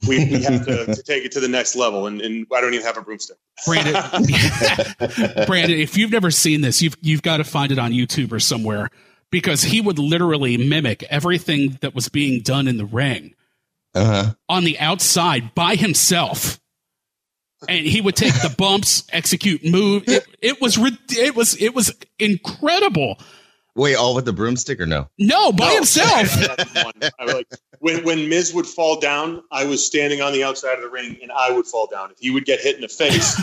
we, we have to, to, take it to the next level, and, and I don't even have a broomstick. Brandon, Brandon, if you've never seen this, you've you've got to find it on YouTube or somewhere because he would literally mimic everything that was being done in the ring uh-huh. on the outside by himself. And he would take the bumps, execute move. It, it, was it was it was incredible. Wait, all with the broomstick or no? No, by No. himself. I was like when when Miz would fall down, I was standing on the outside of the ring, and I would fall down. If he would get hit in the face,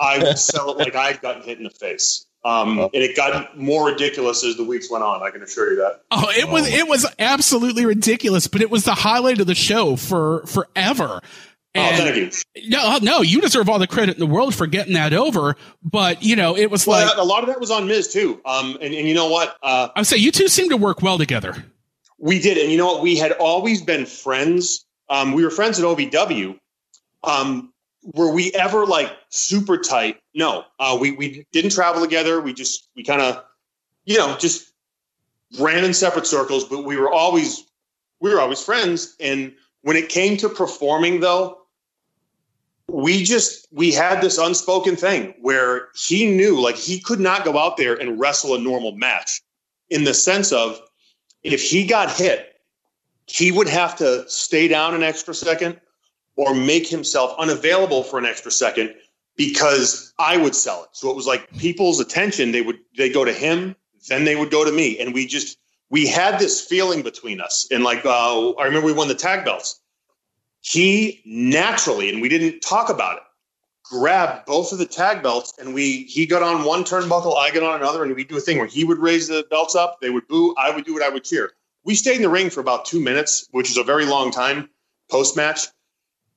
I would sell it like I'd gotten hit in the face. Um, and it got more ridiculous as the weeks went on. I can assure you that. Oh, it was it was absolutely ridiculous, but it was the highlight of the show for forever. oh, thank you. no, no, you deserve all the credit in the world for getting that over. But you know, it was Well, like a lot of that was on Miz too. Um, and, and you know what? Uh, I would say you two seem to work well together. We did, and you know what? We had always been friends. Um, we were friends at OVW. Um, were we ever like super tight? No, uh, we we didn't travel together. We just we kind of, you know, just ran in separate circles. But we were always we were always friends. And when it came to performing, though, we just we had this unspoken thing where he knew like he could not go out there and wrestle a normal match in the sense of if he got hit, he would have to stay down an extra second or make himself unavailable for an extra second because I would sell it. So it was like people's attention, they would they go to him, then they would go to me. And we just we had this feeling between us. And like uh, I remember we won the tag belts. He naturally, and we didn't talk about it, grabbed both of the tag belts and we he got on one turnbuckle, I got on another, and we do a thing where he would raise the belts up, they would boo, I would do it, I would cheer. We stayed in the ring for about two minutes, which is a very long time post match.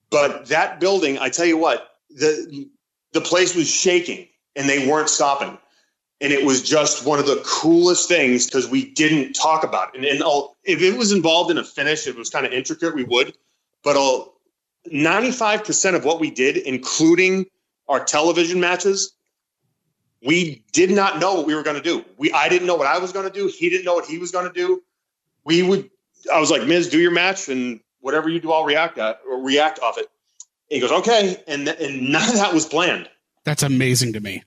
But that building, I tell you what, the the place was shaking and they weren't stopping. And it was just one of the coolest things because we didn't talk about it. And, and if it was involved in a finish, it was kind of intricate, we would. But I'll, 95% of what we did, including our television matches, we did not know what we were going to do. We I didn't know what I was going to do. He didn't know what he was going to do. We would. I was like, Miz, do your match, and whatever you do, I'll react at or react off it. And he goes, okay, and th- and none of that was planned. That's amazing to me.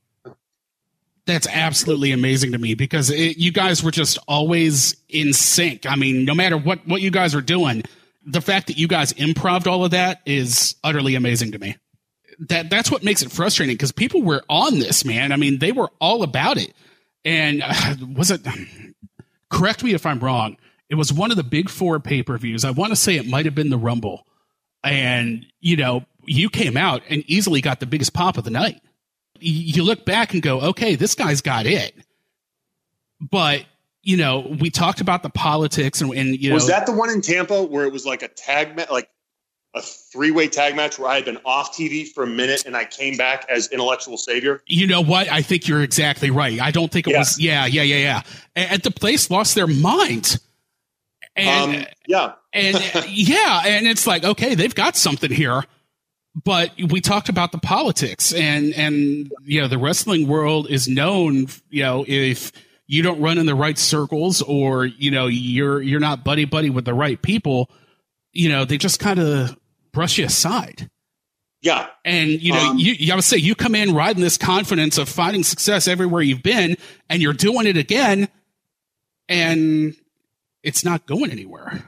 That's absolutely amazing to me because it, you guys were just always in sync. I mean, no matter what what you guys were doing, the fact that you guys improved all of that is utterly amazing to me. That that's what makes it frustrating because people were on this, man. I mean, they were all about it. And uh, was it? Correct me if I'm wrong. It was one of the big four pay per views. I want to say it might have been the Rumble, and you know, you came out and easily got the biggest pop of the night you look back and go, okay, this guy's got it. But you know, we talked about the politics and, and you know, was that the one in Tampa where it was like a tag match, like a three way tag match where I had been off TV for a minute and I came back as intellectual savior? you know what? I think you're exactly right. I don't think it Yeah. was. Yeah, yeah, yeah, yeah. And, and the place lost their mind. And um, yeah, and yeah, and it's like okay, they've got something here. But we talked about the politics, and and you know the wrestling world is known. You know if you don't run in the right circles, or you know you're you're not buddy buddy with the right people, you know, they just kind of brush you aside. Yeah. And, you know, um, you, you gotta say, you come in riding this confidence of finding success everywhere you've been and you're doing it again and it's not going anywhere.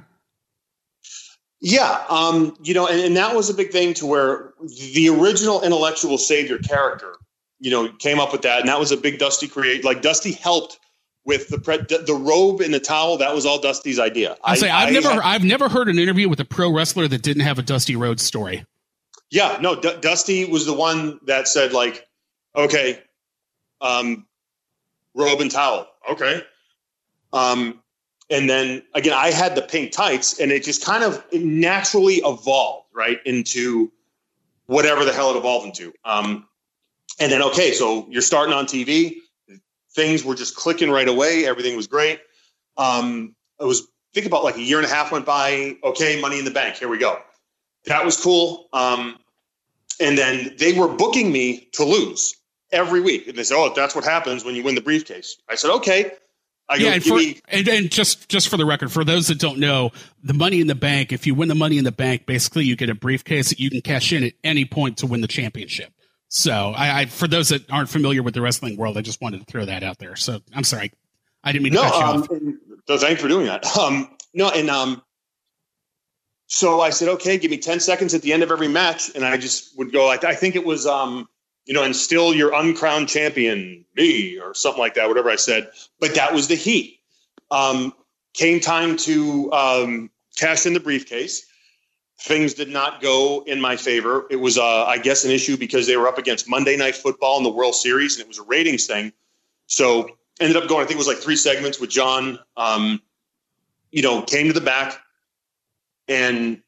Yeah. Um, you know, and, and that was a big thing to where the original intellectual savior character, you know, came up with that. And that was a big Dusty create. Like Dusty helped with the pre- the robe and the towel. That was all Dusty's idea. I say I've I never had, I've never heard an interview with a pro wrestler that didn't have a Dusty Rhodes story. Yeah, no, D- Dusty was the one that said like, okay, um, robe and towel, okay, um, and then again, I had the pink tights, and it just kind of naturally evolved right into whatever the hell it evolved into. Um, and then okay, so you're starting on TV things were just clicking right away. Everything was great. Um, it was think about like a year and a half went by. Okay, money in the bank. Here we go. That was cool. Um, and then they were booking me to lose every week. And they said, "Oh, that's what happens when you win the briefcase." I said, "Okay." I yeah, and, for, me- and, and just just for the record, for those that don't know, the money in the bank. If you win the money in the bank, basically you get a briefcase that you can cash in at any point to win the championship. So I, I, for those that aren't familiar with the wrestling world, I just wanted to throw that out there. So I'm sorry, I didn't mean to no, cut you um, off. So thanks for doing that. Um, no, and um, so I said, okay, give me 10 seconds at the end of every match, and I just would go. I, I think it was, um, you know, and still your uncrowned champion, me, or something like that, whatever I said. But that was the heat. Um, came time to um, cash in the briefcase things did not go in my favor. It was, uh, I guess, an issue because they were up against Monday Night Football in the World Series, and it was a ratings thing. So ended up going. I think it was like three segments with John. Um, you know, came to the back, and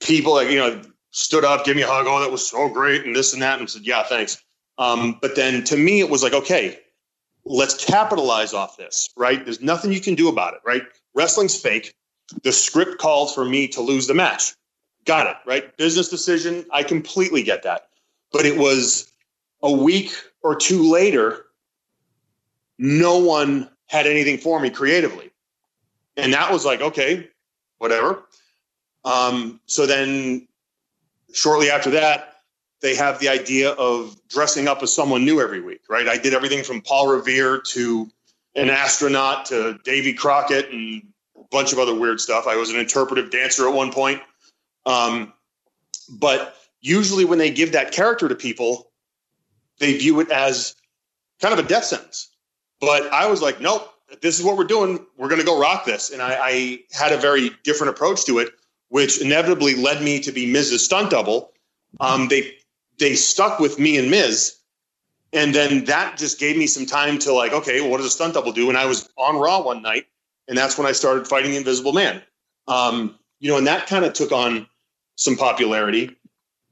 people like you know stood up, gave me a hug. Oh, that was so great, and this and that, and said, yeah, thanks. Um, but then to me, it was like, okay, let's capitalize off this. Right? There's nothing you can do about it. Right? Wrestling's fake the script called for me to lose the match. Got it, right? Business decision. I completely get that. But it was a week or two later, no one had anything for me creatively. And that was like, okay, whatever. Um, so then shortly after that, they have the idea of dressing up as someone new every week, right? I did everything from Paul Revere to an astronaut to Davy Crockett and bunch of other weird stuff. I was an interpretive dancer at one point. Um, but usually, when they give that character to people, they view it as kind of a death sentence. But I was like, nope, this is what we're doing. We're going to go rock this. And I, I, had a very different approach to it, which inevitably led me to be Miz's stunt double. Um, they they stuck with me and Miz. And then that just gave me some time to like, okay, well, what does a stunt double do? And I was on Raw one night and that's when I started fighting the Invisible Man. Um, you know, and that kind of took on some popularity.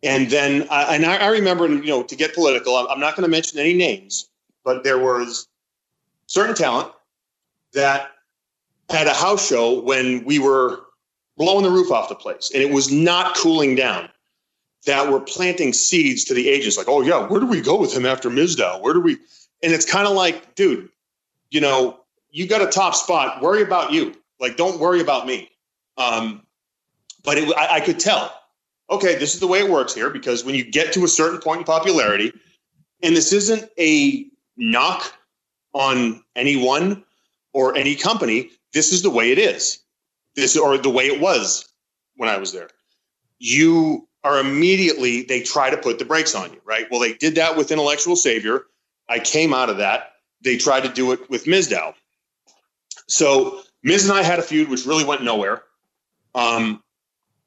And then, I, and I, I remember, you know, to get political, I'm not going to mention any names, but there was certain talent that had a house show when we were blowing the roof off the place, and it was not cooling down. That were planting seeds to the agents, like, oh yeah, where do we go with him after Mizdow? Where do we? And it's kind of like, dude, you know, you got a top spot. Worry about you. Like, don't worry about me. Um, but it, I, I could tell. Okay, this is the way it works here because when you get to a certain point in popularity, and this isn't a knock on anyone or any company, this is the way it is. This or the way it was when I was there. You are immediately they try to put the brakes on you, right? Well, they did that with Intellectual Savior. I came out of that. They tried to do it with Mizdow. So Miz and I had a feud which really went nowhere. Um,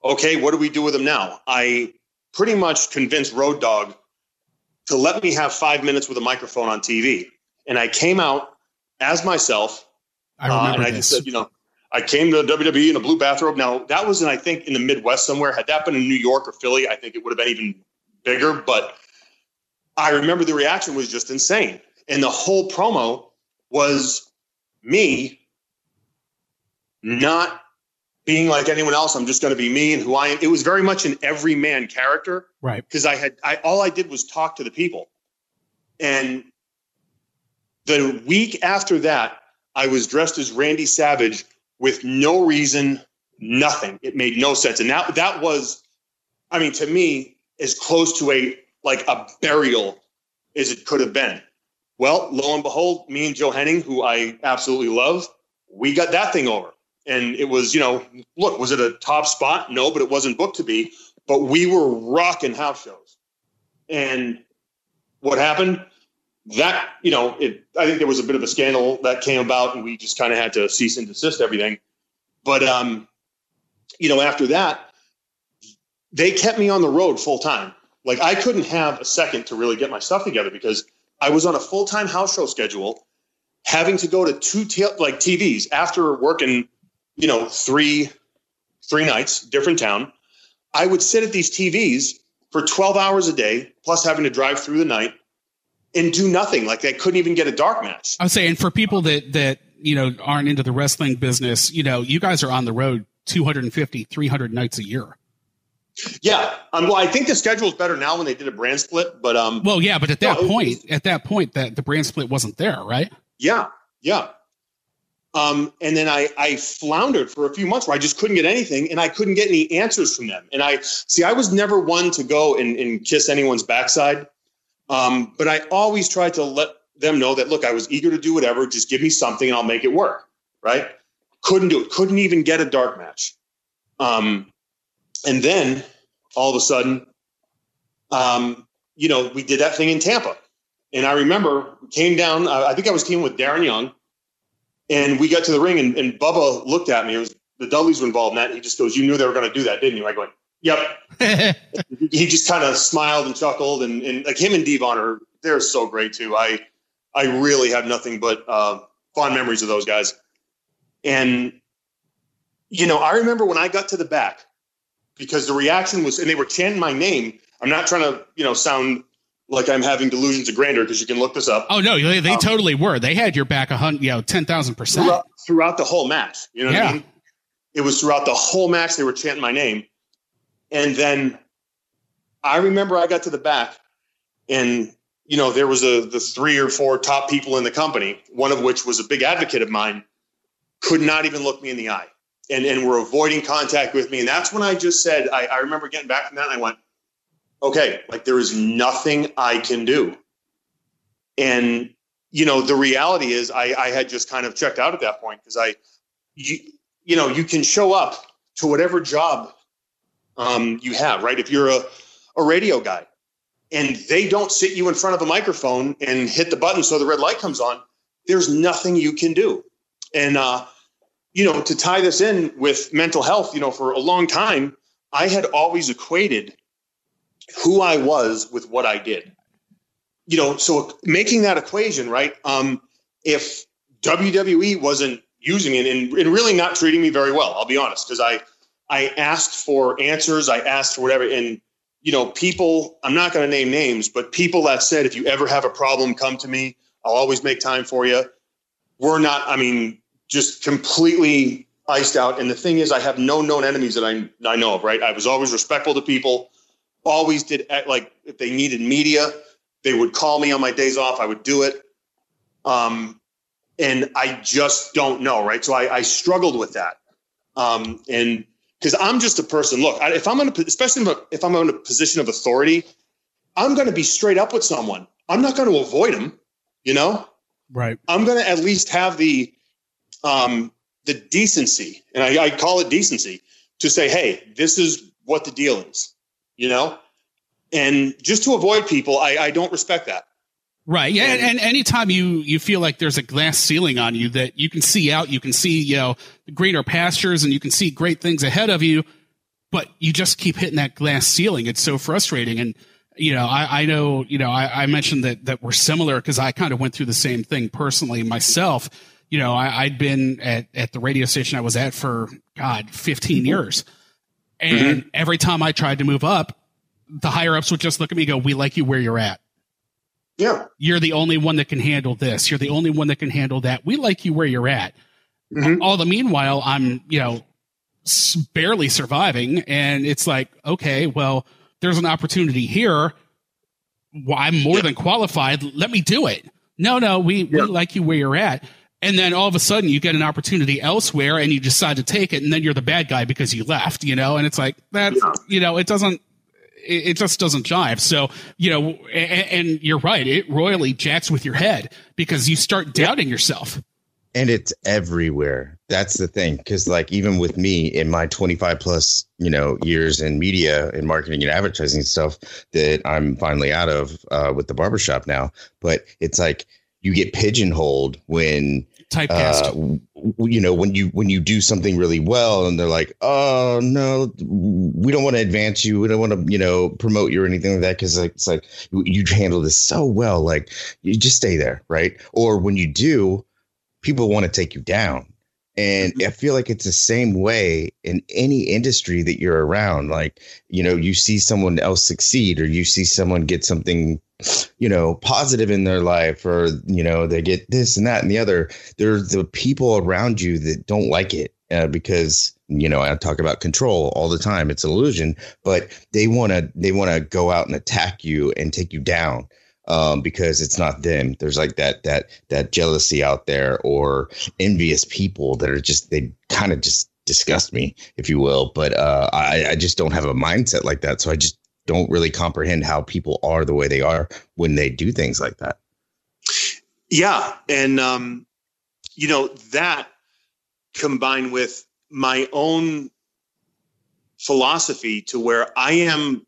okay, what do we do with him now? I pretty much convinced Road Dog to let me have five minutes with a microphone on TV. And I came out as myself. I remember uh, and I this. just said, you know, I came to WWE in a blue bathrobe. Now, that was in, I think, in the Midwest somewhere. Had that been in New York or Philly, I think it would have been even bigger. But I remember the reaction was just insane. And the whole promo was me not being like anyone else. I'm just going to be me and who I am. It was very much an everyman character, right? Because I had I all I did was talk to the people, and the week after that, I was dressed as Randy Savage with no reason nothing. It made no sense. And that that was, I mean, to me, as close to a like a burial as it could have been. Well, lo and behold, me and Joe Hennig, who I absolutely love, we got that thing over. And it was, you know, look, was it a top spot? No, but it wasn't booked to be. But we were rocking house shows. And what happened? That, you know, it I think there was a bit of a scandal that came about and we just kind of had to cease and desist everything. But um, you know, after that, they kept me on the road full time. Like I couldn't have a second to really get my stuff together because I was on a full time house show schedule, having to go to two t- like TVs after working, you know, three three nights, different town. I would sit at these TVs for 12 hours a day, plus having to drive through the night and do nothing. Like I couldn't even get a dark match. I'm saying for people that that you know aren't into the wrestling business, you know, you guys are on the road 250, 300 nights a year. Yeah, um, well, I think the schedule is better now when they did a brand split, but um, well, yeah, but at that no, point, was, at that point, that the brand split wasn't there, right? Yeah, yeah. Um, and then I I floundered for a few months where I just couldn't get anything, and I couldn't get any answers from them. And I see, I was never one to go and, and kiss anyone's backside, um, but I always tried to let them know that look, I was eager to do whatever. Just give me something, and I'll make it work. Right? Couldn't do it. Couldn't even get a dark match. Um, and then all of a sudden, um, you know, we did that thing in Tampa. And I remember came down, I think I was teaming with Darren Young, and we got to the ring, and, and Bubba looked at me. It was the Dudleys were involved in that. he just goes, "You knew they were going to do that, didn't you?" I go, "Yep." he just kind of smiled and chuckled, and, and like him and Devon are they're so great too. I I really have nothing but uh, fond memories of those guys. And you know, I remember when I got to the back, because the reaction was, and they were chanting my name. I'm not trying to, you know, sound like I'm having delusions of grandeur because you can look this up. Oh no, they, they um, totally were. They had your back a hundred, you know, ten thousand percent throughout the whole match. You know yeah. what I mean? It was throughout the whole match they were chanting my name, and then I remember I got to the back, and you know there was a the three or four top people in the company, one of which was a big advocate of mine, could not even look me in the eye and, and were avoiding contact with me. And that's when I just said, I, I remember getting back from that and I went, okay, like there is nothing I can do. And, you know, the reality is I, I had just kind of checked out at that point because I, you, you know, you can show up to whatever job um, you have, right? If you're a, a radio guy and they don't sit you in front of a microphone and hit the button so the red light comes on, there's nothing you can do. And, uh, you know, to tie this in with mental health, you know, for a long time, I had always equated who I was with what I did. You know, so making that equation, right? Um, if WWE wasn't using it and, and really not treating me very well, I'll be honest, because I I asked for answers, I asked for whatever, and you know, people, I'm not going to name names, but people that said, if you ever have a problem, come to me. I'll always make time for you. We're not, I mean, just completely iced out. And the thing is, I have no known enemies that I, I know of, right? I was always respectful to people, always did, like, if they needed media, they would call me on my days off, I would do it. Um, and I just don't know, right? So I, I struggled with that. Um, and because I'm just a person, look, if I'm in a, especially if I'm in a position of authority, I'm going to be straight up with someone. I'm not going to avoid them, you know? Right. I'm going to at least have the, um, the decency, and I, I call it decency, to say, hey, this is what the deal is, you know? And just to avoid people, I, I don't respect that. Right. Yeah. And, and, anytime you, you feel like there's a glass ceiling on you that you can see out, you can see, you know, greener pastures and you can see great things ahead of you, but you just keep hitting that glass ceiling. It's so frustrating. And, you know, I, I know, you know, I, I mentioned that, that we're similar because I kind of went through the same thing personally myself you know, I, had been at, at the radio station I was at for God, 15 mm-hmm. years. And mm-hmm. every time I tried to move up, the higher ups would just look at me and go, We like you where you're at. Yeah. You're the only one that can handle this. You're the only one that can handle that. We like you where you're at. Mm-hmm. All the meanwhile, I'm, you know, barely surviving. And it's like, okay, well, there's an opportunity here. Well, I'm more yeah. than qualified. Let me do it. No, no, we, yeah. we like you where you're at and then all of a sudden you get an opportunity elsewhere and you decide to take it and then you're the bad guy because you left you know? And it's like that's yeah. you know it doesn't it, it, just doesn't jive. So you know and, and, you're right it royally jacks with your head because you start doubting yourself. And it's everywhere. That's the thing because like even with me in my 25 plus you know years in media and marketing and advertising stuff that i'm finally out of uh, with the barbershop now but it's like you get pigeonholed when typecast. Uh, you know, when you when you do something really well, and they're like, "Oh no, we don't want to advance you. We don't want to, you know, promote you or anything like that." Because it's like you, you handle this so well, like you just stay there, right? Or when you do, people want to take you down. And mm-hmm. I feel like it's the same way in any industry that you're around. Like, you know, you see someone else succeed or you see someone get something you know, positive in their life or, you know, they get this and that and the other. There's the people around you that don't like it uh, because, you know, I talk about control all the time. It's an illusion, but they want to, they want to go out and attack you and take you down. Um, because it's not them. There's like that that that jealousy out there, or envious people that are just they kind of just disgust me, if you will. But uh, I, I just don't have a mindset like that. So I just don't really comprehend how people are the way they are when they do things like that. Yeah, and um, you know that combined with my own philosophy to where I am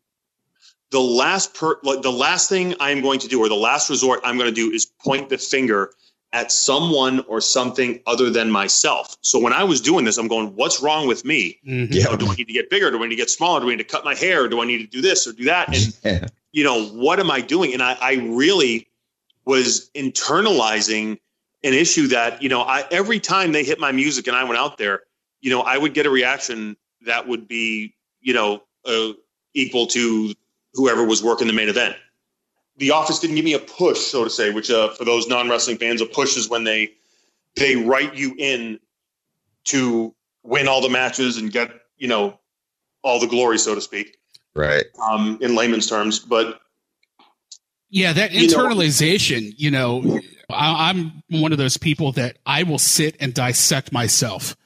the last per the last thing I'm going to do or the last resort I'm going to do is point the finger at someone or something other than myself. So when I was doing this, I'm going, what's wrong with me? Mm-hmm. You know, do I need to get bigger? Do I need to get smaller? Do I need to cut my hair? Do I need to do this or do that? And, yeah. you know, what am I doing? And I, I really was internalizing an issue that, you know, I, every time they hit my music and I went out there, you know, I would get a reaction that would be, you know, uh, equal to whoever was working the main event the office didn't give me a push, so to say, which uh, for those non wrestling fans, a push is when they they write you in to win all the matches and get you know all the glory, so to speak. Right. Um, in layman's terms, but yeah, that internalization. You know, you know I, am one of those people that I will sit and dissect myself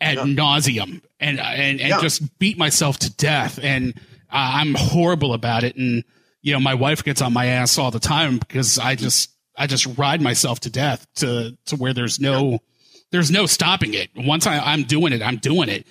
ad yeah. nauseum and and and yeah. just beat myself to death, and uh, I'm horrible about it, and you know, my wife gets on my ass all the time because I just, I just ride myself to death to, to where there's no, yeah. there's no stopping it. Once I, I'm doing it, I'm doing it.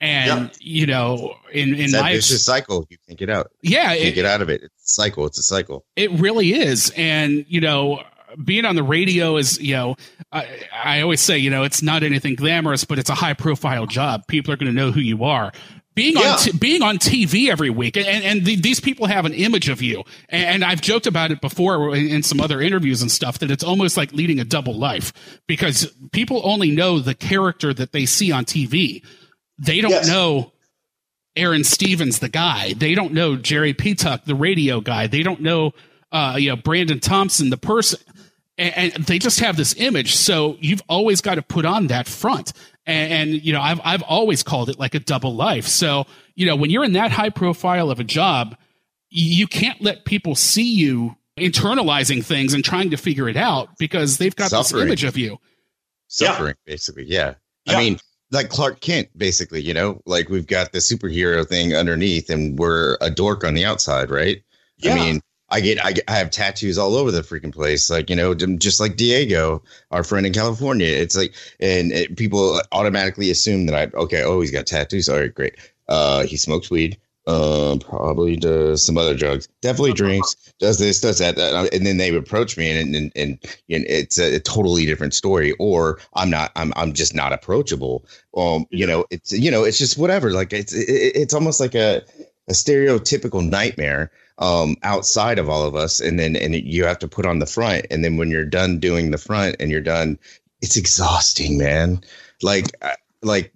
And, yeah. you know, in, in my vicious cycle, you can't get out. Yeah. You can't get out of it. It's a cycle. It's a cycle. It really is. And, you know, being on the radio is, you know, I, I always say, you know, it's not anything glamorous, but it's a high profile job. People are going to know who you are being yeah. on t- being on TV every week, and and the, these people have an image of you, and, I've joked about it before in, in, some other interviews and stuff that it's almost like leading a double life because people only know the character that they see on TV. They don't yes. know Aron Stevens, the guy. They don't know Jerry Petuck, the radio guy. They don't know uh, you know Brandon Thompson, the person. And, and they just have this image, so you've always got to put on that front. And, and, you know, I've, I've always called it like a double life. So, you know, when you're in that high profile of a job, you can't let people see you internalizing things and trying to figure it out because they've got Suffering. this image of you. Suffering, yeah. basically. Yeah. yeah. I mean, like Clark Kent, basically, you know, like we've got the superhero thing underneath and we're a dork on the outside, right? Yeah. I mean, I get, I get, I have tattoos all over the freaking place. Like, you know, just like Diego, our friend in California. It's like, and it, people automatically assume that I, okay, oh, he's got tattoos. All right, great. Uh, he smokes weed. Um, probably does some other drugs. Definitely drinks. Does this? Does that? And then they approach me, and and and, and it's a, a, totally different story. Or I'm not. I'm I'm just not approachable. Um, you know, it's you know, it's just whatever. Like it's it, it's almost like a a stereotypical nightmare um, outside of all of us, and then and you have to put on the front, and then when you're done doing the front and you're done, it's exhausting, man. Like like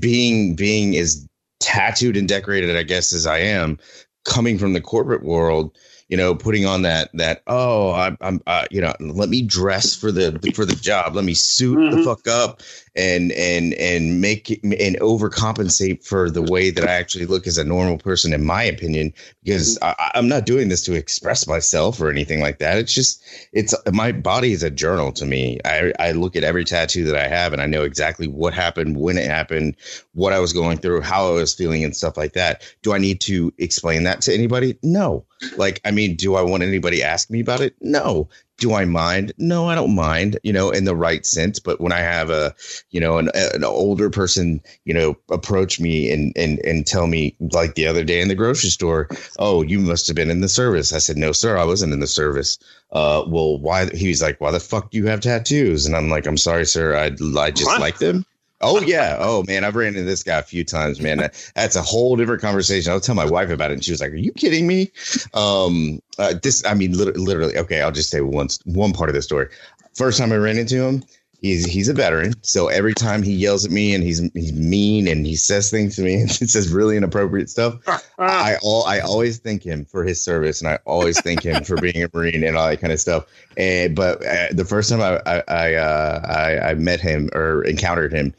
being being as tattooed and decorated, I guess, as I am, coming from the corporate world you know, putting on that that oh, I'm, I'm uh, you know, let me dress for the for the job, let me suit mm-hmm. the fuck up, and and and make and overcompensate for the way that I actually look as a normal person, in my opinion, because. I, I'm not doing this to express myself or anything like that. It's just it's my body is a journal to me. I I look at every tattoo that I have, and I know exactly what happened, when it happened, what I was going through, how I was feeling, and stuff like that. Do I need to explain that to anybody? No. Like, I mean, do I want anybody ask me about it? No do I mind? No, I don't mind, you know, in the right sense. But when I have a, you know, an, an older person, you know, approach me and, and, and tell me like the other day in the grocery store, oh, you must have been in the service. I said, no, sir, I wasn't in the service. Uh, well, why? He was like, why the fuck do you have tattoos? And I'm like, I'm sorry, sir. I, I just what? like them. Oh yeah. Oh man, I've ran into this guy a few times, man. That's a whole different conversation. I'll tell my wife about it, and she was like, "Are you kidding me?" Um, uh, this, I mean, literally. Okay, I'll just say once one part of the story. First time I ran into him, he's he's a veteran. So every time he yells at me and he's he's mean and he says things to me and says really inappropriate stuff, I all I always thank him for his service and I always thank him for being a marine and all that kind of stuff. And but uh, the first time I I I, uh, I I met him or encountered him,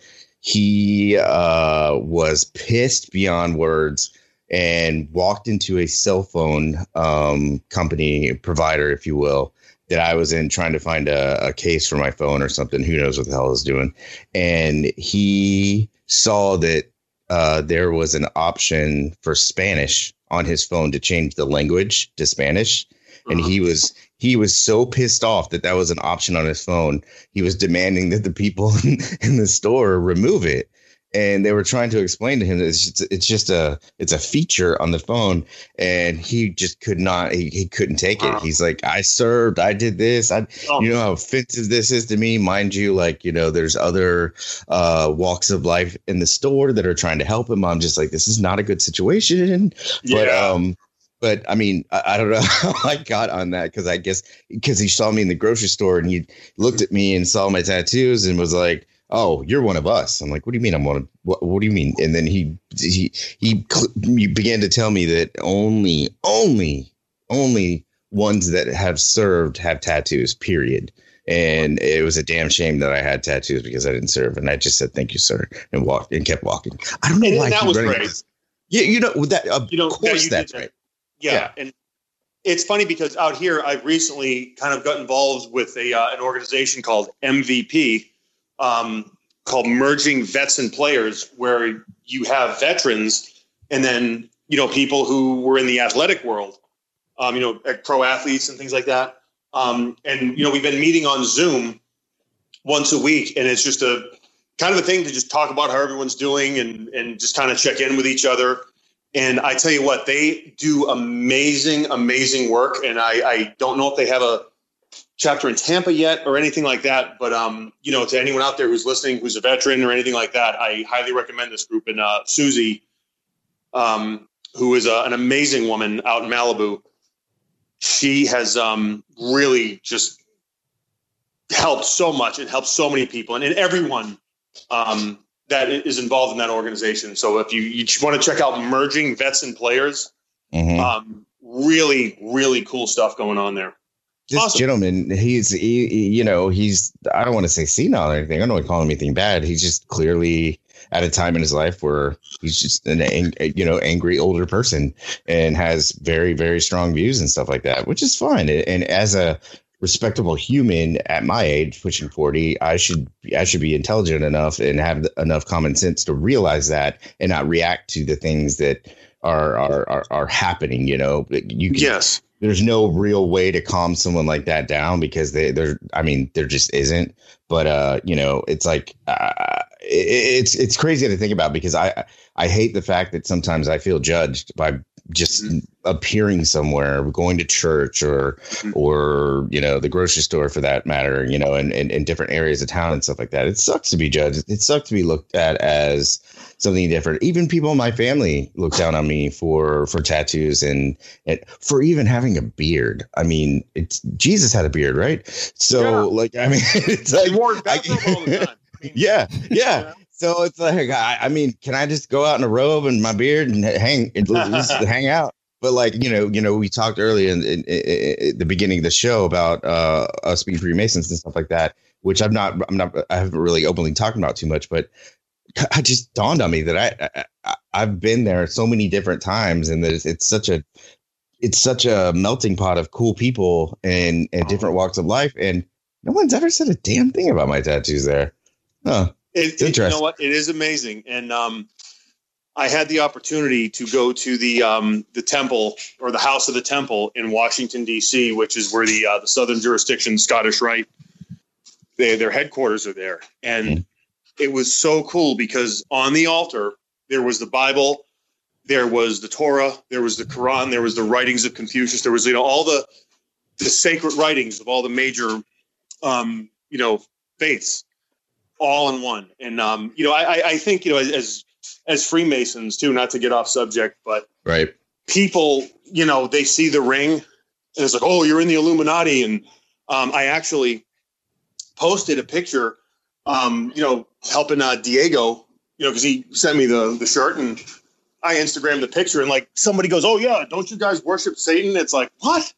he uh, was pissed beyond words and walked into a cell phone um, company provider, if you will, that I was in trying to find a, a, case for my phone or something. Who knows what the hell I was doing? And he saw that uh, there was an option for Spanish on his phone to change the language to Spanish. Uh-huh. And he was he was so pissed off that that was an option on his phone. He was demanding that the people in the store remove it. And they were trying to explain to him that it's just, it's just a it's a feature on the phone. And he just could not he, he couldn't take it. He's like i served i did this i oh. you know how offensive this is to me? Mind you like you know there's other uh walks of life in the store that are trying to help him. I'm just like this is not a good situation. Yeah. but um but I mean, I, I, don't know how I got on that because I guess because he saw me in the grocery store and he looked at me and saw my tattoos and was like, oh, you're one of us. I'm like, what do you mean I'm one of, what, what do you mean? And then he, he, he, he began to tell me that only, only, only ones that have served have tattoos, period. And it was a damn shame that I had tattoos because I didn't serve. And I just said, thank you, sir. And walked and kept walking. I don't know and why. That was great. Yeah. You know, that, of you know, course that that's right. Yeah. yeah. And it's funny because out here, I've recently kind of got involved with a, uh, an organization called MVP, um, called Merging Vets and Players, where you have veterans and then you know people who were in the athletic world, um, you know, pro athletes and things like that. Um, and you know, we've been meeting on Zoom once a week, and it's just a kind of a thing to just talk about how everyone's doing and and just kind of check in with each other. And I tell you what, they do amazing, amazing work. And I, I don't know if they have a chapter in Tampa yet or anything like that. But um, you know, to anyone out there who's listening, who's a veteran or anything like that, I highly recommend this group. And uh, Susie, um, who is a, an amazing woman out in Malibu, she has um, really just helped so much and helped so many people and, and everyone um, that is involved in that organization. So if you, you want to check out merging vets and players, mm-hmm. um, really, really cool stuff going on there this awesome. gentleman, he's he, he, you know he's I don't want to say senile or anything. I don't want to call him anything bad. He's just clearly at a time in his life where he's just an you know angry older person and has very very strong views and stuff like that, which is fine. And as a respectable human at my age, pushing forty, I should I should be intelligent enough and have enough common sense to realize that and not react to the things that are are are, are happening. You know, you can, yes there's no real way to calm someone like that down because they they're I mean there just isn't but uh you know it's like uh, it, it's it's crazy to think about because I I hate the fact that sometimes I feel judged by just mm-hmm. Appearing somewhere going to church or mm-hmm. or you know the grocery store for that matter you know in, in, in different areas of town and stuff like that it sucks to be judged it sucks to be looked at as something different. Even people in my family look down on me for for tattoos and, and for even having a beard. I mean, it's Jesus had a beard, right? So yeah. like, I mean, it's like the time. yeah, yeah. So it's like, I, I, mean, can I just go out in a robe and my beard and hang and hang out? But like you know, you know, we talked earlier in, in, in, in the beginning of the show about uh, us being Freemasons and stuff like that which I'm not, I'm not, I haven't really openly talked about too much, but I just dawned on me that I, I I've been there so many different times, and that it's, it's such a it's such a melting pot of cool people and and different walks of life, and no one's ever said a damn thing about my tattoos there. Huh. It, it, you know what? It is amazing, and um, I had the opportunity to go to the um, the temple or the House of the Temple in Washington D.C., which is where the uh, the Southern Jurisdiction Scottish Rite they, their headquarters are there, and it was so cool because on the altar there was the Bible, there was the Torah, there was the Quran, there was the writings of Confucius, there was you know all the the sacred writings of all the major um, you know faiths all in one. And um, you know, I, I think you know as as Freemasons too, not to get off subject, but right people, you know, they see the ring and it's like, oh, you're in the Illuminati. And um, I actually posted a picture, um, you know, helping uh, Diego, you know, because he sent me the the shirt and I Instagrammed the picture and like somebody goes, oh yeah, don't you guys worship Satan? It's like what?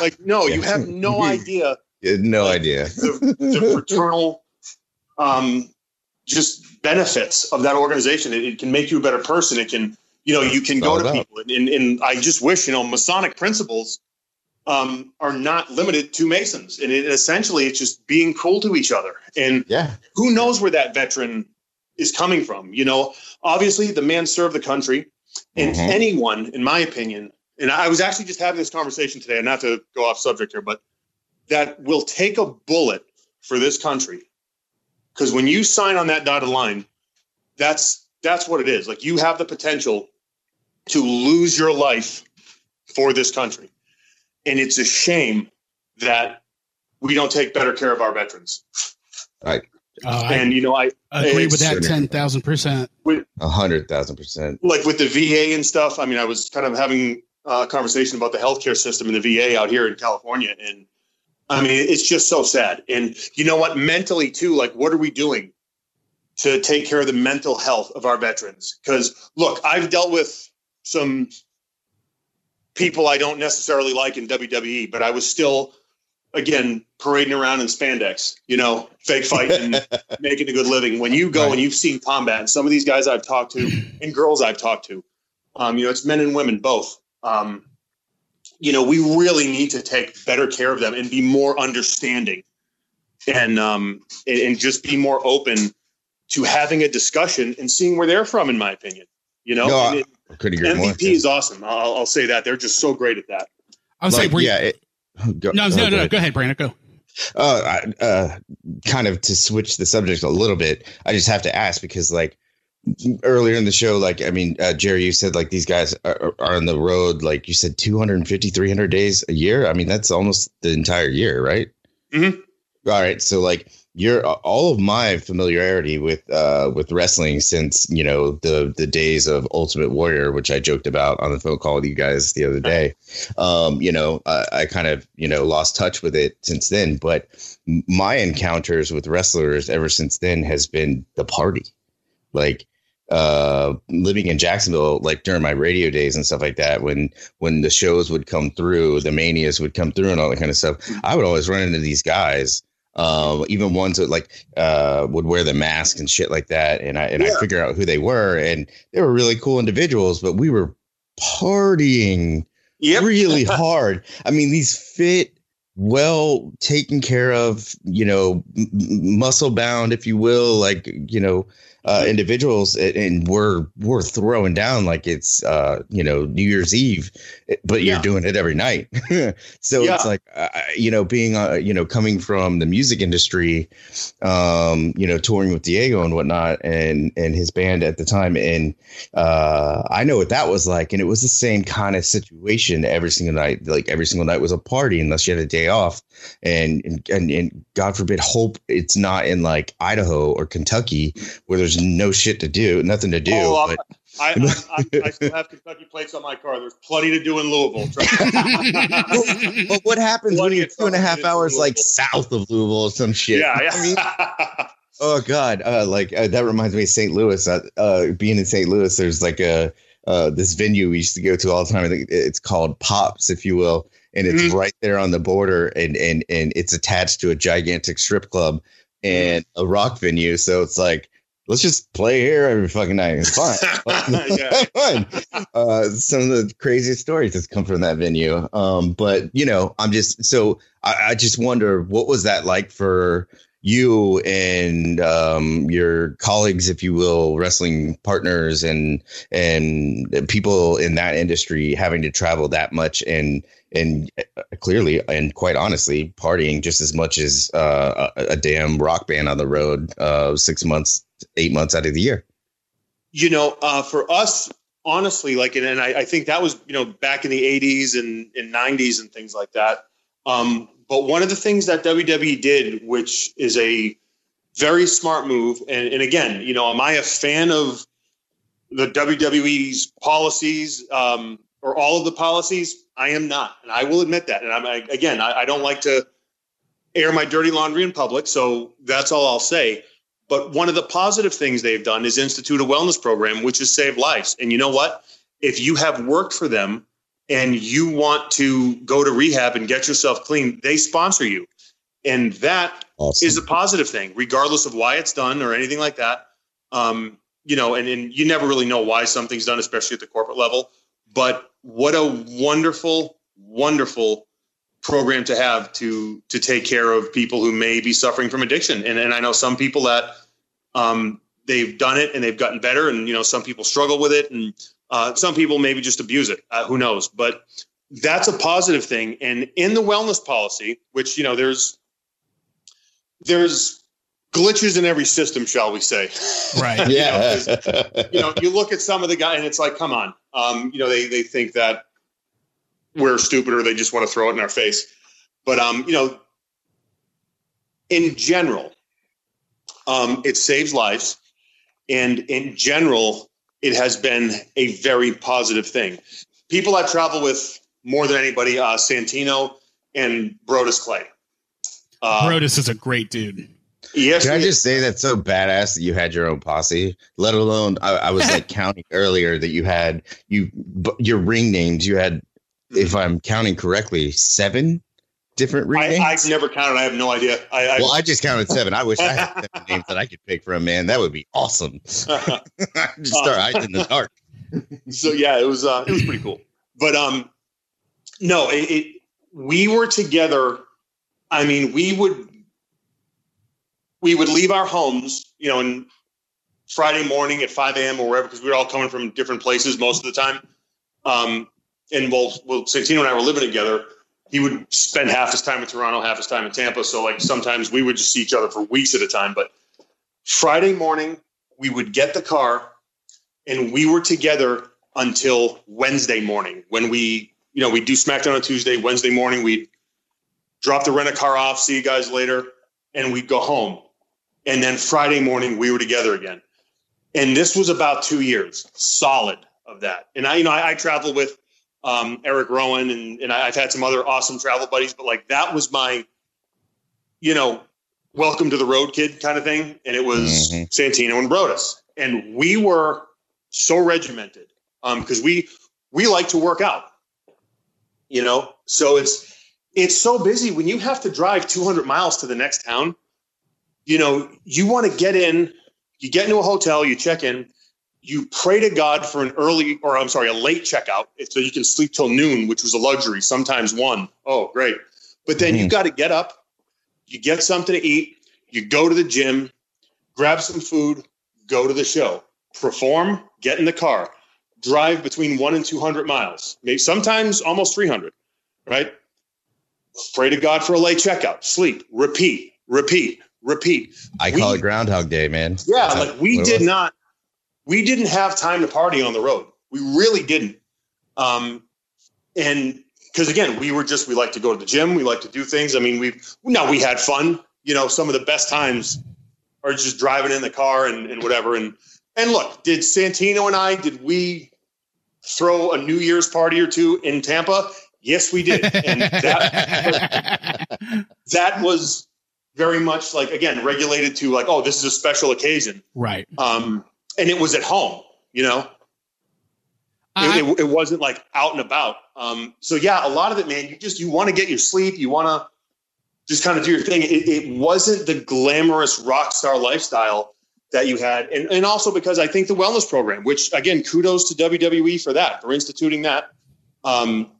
like no, you have no idea. no like, idea. the, the fraternal um, just benefits of that organization. It, it, can make you a better person. It can, you know, you can go to people. And, and, I just wish, you know, Masonic principles um, are not limited to Masons. And it, essentially, it's just being cool to each other. And yeah, who knows where that veteran is coming from? You know, obviously, the man served the country. And mm-hmm. anyone, in my opinion, and I was actually just having this conversation today, and not to go off subject here, but that will take a bullet for this country because when you sign on that dotted line, that's that's what it is. Like you have the potential to lose your life for this country. And it's a shame that we don't take better care of our veterans. Right. Uh, and you know, I agree with that ten thousand percent. A hundred thousand percent. Like with the VA and stuff. I mean, I was kind of having a conversation about the healthcare system in the VA out here in California, and I mean, it's just so sad. And you know what? Mentally, too, like, what are we doing to take care of the mental health of our veterans? Because, look, I've dealt with some people I don't necessarily like in WWE, but I was still, again, parading around in spandex, you know, fake fighting, making a good living. When you go right. and you've seen combat, and some of these guys I've talked to and girls I've talked to, um, you know, it's men and women both. Um, you know, we really need to take better care of them and be more understanding and um and, and just be more open to having a discussion and seeing where they're from, in my opinion. You know, no, it, MVP more, is awesome. I'll, I'll, say that they're just so great at that. I was like, saying, yeah, it, go, no, no, no, no, go ahead, Brandon, go. Uh, uh, kind of to switch the subject a little bit, I just have to ask because, like, earlier in the show like i mean uh, jerry you said like these guys are, are, on the road like you said 250 300 days a year? I mean that's almost the entire year right? Mm-hmm. all right so like you're all of my familiarity with uh with wrestling since you know the the days of ultimate warrior which i joked about on the phone call with you guys the other day. Um you know I, I kind of you know lost touch with it since then but my encounters with wrestlers ever since then has been the party. Like uh living in Jacksonville like during my radio days and stuff like that when when the shows would come through the manias would come through and all that kind of stuff I would always run into these guys um even ones that like uh would wear the mask and shit like that and I and yeah. I figure out who they were and they were really cool individuals but we were partying yep. really hard I mean these fit well taken care of you know m- muscle bound if you will like you know uh, individuals, and we're we're throwing down like it's uh, you know New Year's Eve, but you're yeah. doing it every night. so yeah. it's like uh, you know being uh, you know coming from the music industry, um, you know touring with Diego and whatnot, and and his band at the time, and uh, I know what that was like, and it was the same kind of situation every single night. Like every single night was a party unless you had a day off, and and and, and God forbid, hope it's not in like Idaho or Kentucky where there's no shit to do, nothing to do. Oh, but, I, I, I, still have Kentucky plates on my car. There's plenty to do in Louisville. but what happens plenty when you're two and a half hours like south of Louisville or some shit? Yeah, yeah. I mean, oh God, uh, like uh, that reminds me of St. Louis. Uh, uh, being in St. Louis, there's like a uh, this venue we used to go to all the time. I think it's called Pops, if you will, and it's mm-hmm. right there on the border, and and and it's attached to a gigantic strip club and a rock venue. So it's like let's just play here every fucking night. It's fine. fine. Uh, some of the craziest stories that's come from that venue. Um, but you know, I'm just so I, I, just wonder what was that like for you and um, your colleagues, if you will, wrestling partners and and people in that industry having to travel that much and and uh, clearly and quite honestly partying just as much as uh, a, a, damn rock band on the road uh, six months, eight months out of the year. You know, uh, for us, honestly, like, and, and I, I, think that was you know back in the '80s and, and '90s and things like that. Um, but one of the things that WWE did, which is a very smart move, and, and again, you know, am I a fan of the WWE's policies um, or all of the policies? I am not, and I will admit that. And I'm I, again, I, I don't like to air my dirty laundry in public, so that's all I'll say. But one of the positive things they've done is institute a wellness program, which has saved lives. And you know what? If you have worked for them and you want to go to rehab and get yourself clean, they sponsor you. And that awesome. is a positive thing, regardless of why it's done or anything like that. Um, you know, and, and you never really know why something's done, especially at the corporate level. But what a wonderful, wonderful program to have to to take care of people who may be suffering from addiction. And and I know some people that um, they've done it and they've gotten better, and you know some people struggle with it, and uh, some people maybe just abuse it. Uh, who knows? But that's a positive thing. And in the wellness policy, which you know, there's there's glitches in every system, shall we say? Right. yeah. you, know, you know, you look at some of the guys, and it's like, come on. Um, you know, they they think that we're stupid, or they just want to throw it in our face. But um, you know, in general, um, it saves lives, and in general, it has been a very positive thing. People I travel with more than anybody, uh, Santino and Brodus Clay. Uh, Brodus is a great dude. Yes. Can I just say that's so badass that you had your own posse? Let alone, I, I was like counting earlier that you had you your ring names. You had, if I'm counting correctly, seven different ring I, names. I've never counted. I have no idea. I, I well, I just counted seven. I wish I had seven names that I could pick from. Man, that would be awesome. just start hiding in the dark. so yeah, it was uh, it was pretty cool. But um, no, it, it we were together. I mean, we would we would leave our homes, you know, and Friday morning at 5 a.m. or wherever, because we were all coming from different places most of the time. Um, and well, well, Santino and I were living together. He would spend half his time in Toronto, half his time in Tampa. So like sometimes we would just see each other for weeks at a time. But Friday morning, we would get the car and we were together until Wednesday morning when we, you know, we do SmackDown on Tuesday, Wednesday morning, we'd drop the rent a car off, see you guys later, and we'd go home. And then Friday morning, we were together again. And this was about two years solid of that. And I, you know, I, I travel with um, Eric Rowan and, and I've had some other awesome travel buddies, but like that was my, you know, welcome to the road kid kind of thing. And it was mm-hmm. Santino and Brodus. And we were so regimented because um, we, we like to work out, you know? So it's, it's so busy when you have to drive 200 miles to the next town you know, you want to get in, you get into a hotel, you check in, you pray to God for an early, or I'm sorry, a late checkout, so you can sleep till noon, which was a luxury, sometimes one. Oh, great. But then mm-hmm. you got to get up, you get something to eat, you go to the gym, grab some food, go to the show, perform, get in the car, drive between one and 200 miles, maybe sometimes almost 300, right? Pray to God for a late checkout, sleep, repeat, repeat, repeat. I call it Groundhog Day, man. Yeah, That's like we did not, we didn't have time to party on the road. We really didn't. Um, and because again, we were just we like to go to the gym, we like to do things. I mean, we've now we had fun. You know, some of the best times are just driving in the car and, and whatever. And and look, did Santino and I did we throw a New Year's party or two in Tampa? Yes, we did. And that that was very much like again regulated to like oh this is a special occasion right um and it was at home you know It, it, it, wasn't like out and about. Um, so yeah, a lot of it, man, you just, you want to get your sleep. You want to just kind of do your thing. It, it wasn't the glamorous rock star lifestyle that you had. And, and also because I think the wellness program, which again, kudos to WWE for that, for instituting that. Um,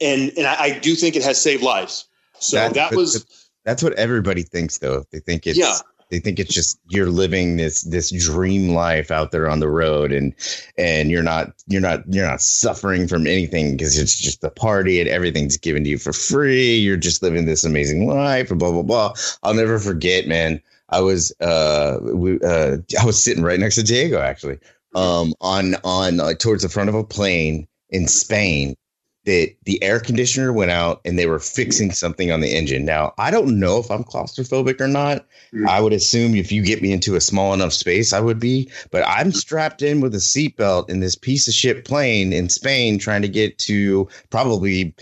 and, and I, I do think it has saved lives. So that, that was, that's what everybody thinks though. They think it's, yeah. they think it's just you're living this this dream life out there on the road and and you're not you're not you're not suffering from anything because it's just a party and everything's given to you for free. You're just living this amazing life and blah blah blah. I'll never forget man. I was uh we uh i was sitting right next to diego actually um on on uh, towards the front of a plane in spain that the air conditioner went out and they were fixing something on the engine. Now, I don't know if I'm claustrophobic or not. Mm. I would assume if you get me into a small enough space, I would be, but I'm strapped in with a seatbelt in this piece of shit plane in Spain trying to get to probably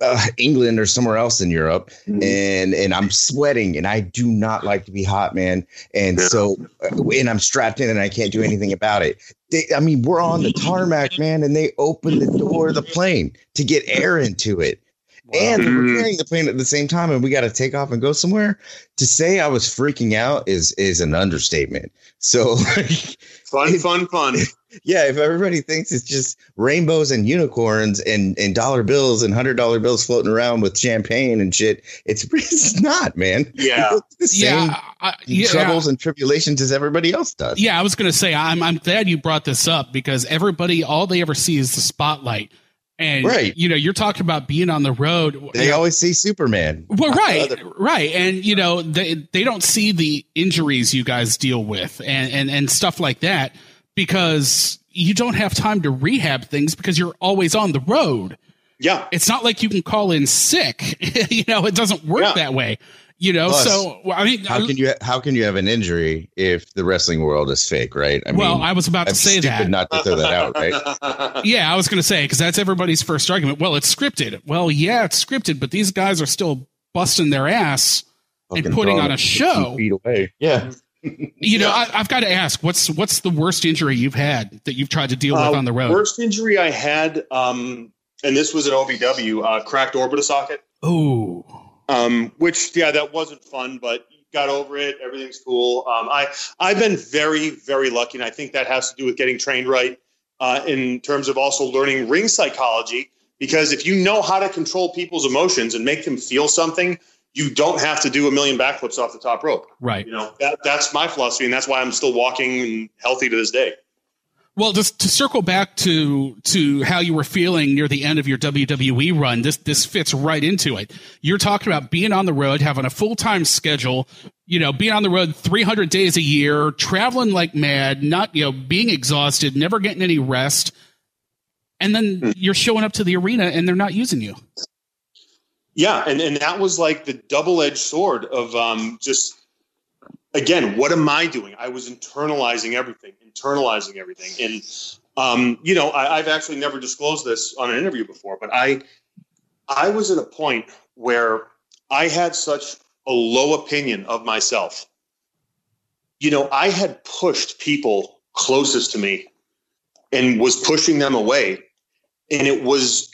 uh, England or somewhere else in Europe, mm-hmm. and and I'm sweating, and I do not like to be hot, man. And yeah. so, uh, and I'm strapped in, and I can't do anything about it. They, I mean, we're on the tarmac, man, and they open the door of the plane to get air into it. Wow. And we're mm-hmm. carrying the plane at the same time, and we got to take off and go somewhere. To say I was freaking out is is an understatement. So, fun, fun, fun yeah, if everybody thinks it's just rainbows and unicorns and, and dollar bills and hundred dollar bills floating around with champagne and shit, it's it's not, man. Yeah, the same yeah, I, yeah, troubles and tribulations as everybody else does. Yeah, I was gonna say I'm I'm glad you brought this up because everybody all they ever see is the spotlight. And right. you know, you're talking about being on the road. They you always see Superman. Well, right, right, and you know, they they don't see the injuries you guys deal with and and and stuff like that because you don't have time to rehab things because you're always on the road. Yeah. It's not like you can call in sick. you know, it doesn't work yeah. that way. You know, Plus, so I mean, how can you how can you have an injury if the wrestling world is fake, right? I well, mean, I was about to say that. Not to throw that out, right? yeah, I was going to say because that's everybody's first argument. Well, it's scripted. Well, yeah, it's scripted, but these guys are still busting their ass Fucking and putting on a show. Feet away, yeah you know, I, have got to ask, what's what's the worst injury you've had that you've tried to deal with uh, on the road? Worst injury I had, um, and this was an OVW, uh, cracked orbital socket. Oh, um, which yeah, that wasn't fun, but got over it. Everything's cool. Um, I I've been very very lucky, and I think that has to do with getting trained right uh, in terms of also learning ring psychology. Because if you know how to control people's emotions and make them feel something, you don't have to do a million backflips off the top rope. Right. You know, that, that's my philosophy, and that's why I'm still walking and healthy to this day. Well, just to circle back to to how you were feeling near the end of your WWE run, this this fits right into it. You're talking about being on the road, having a full time schedule, you know, being on the road 300 days a year, traveling like mad, not you know, being exhausted, never getting any rest, and then mm. you're showing up to the arena and they're not using you. Yeah, and, and that was like the double edged sword of um, just again, what am I doing? I was internalizing everything, internalizing everything, and um, you know, I, I've actually never disclosed this on an interview before, but I I was at a point where I had such a low opinion of myself. You know, I had pushed people closest to me and was pushing them away. And it was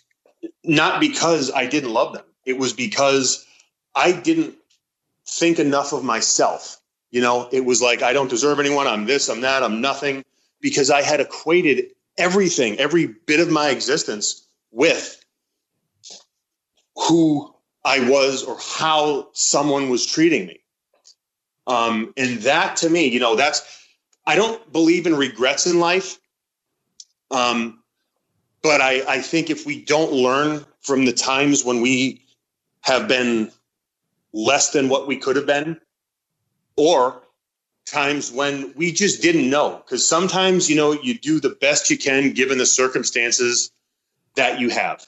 not because I didn't love them. It was because I didn't think enough of myself. You know, it was like, I don't deserve anyone. I'm this, I'm that, I'm nothing. Because I had equated everything, every bit of my existence with who I was or how someone was treating me. Um, and that to me, you know, that's, I don't believe in regrets in life. Um, but I, I think if we don't learn from the times when we have been less than what we could have been, or times when we just didn't know. Because sometimes, you know, you do the best you can given the circumstances that you have.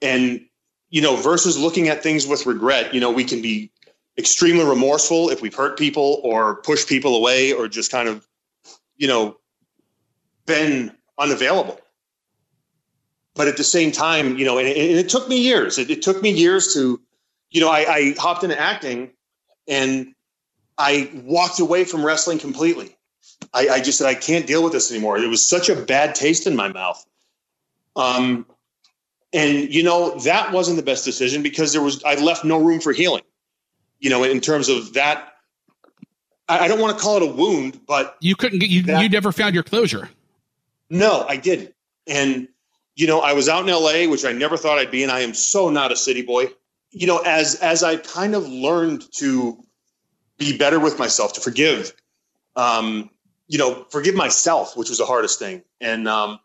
And, you know, versus looking at things with regret, you know, we can be extremely remorseful if we've hurt people or pushed people away or just kind of, you know, been unavailable but at the same time, you know, and, and it took me years. It, it, took me years to, you know, I, I hopped into acting and I walked away from wrestling completely. I, I just said I can't deal with this anymore. It was such a bad taste in my mouth. Um, and you know that wasn't the best decision because there was I left no room for healing. You know, in terms of that, I, I don't want to call it a wound, but you couldn't get you. That, you never found your closure. No, I didn't. And you know, I was out in LA, which I never thought I'd be, and I am so not a city boy. You know, as as I kind of learned to be better with myself, to forgive, um, you know, forgive myself, which was the hardest thing. And um,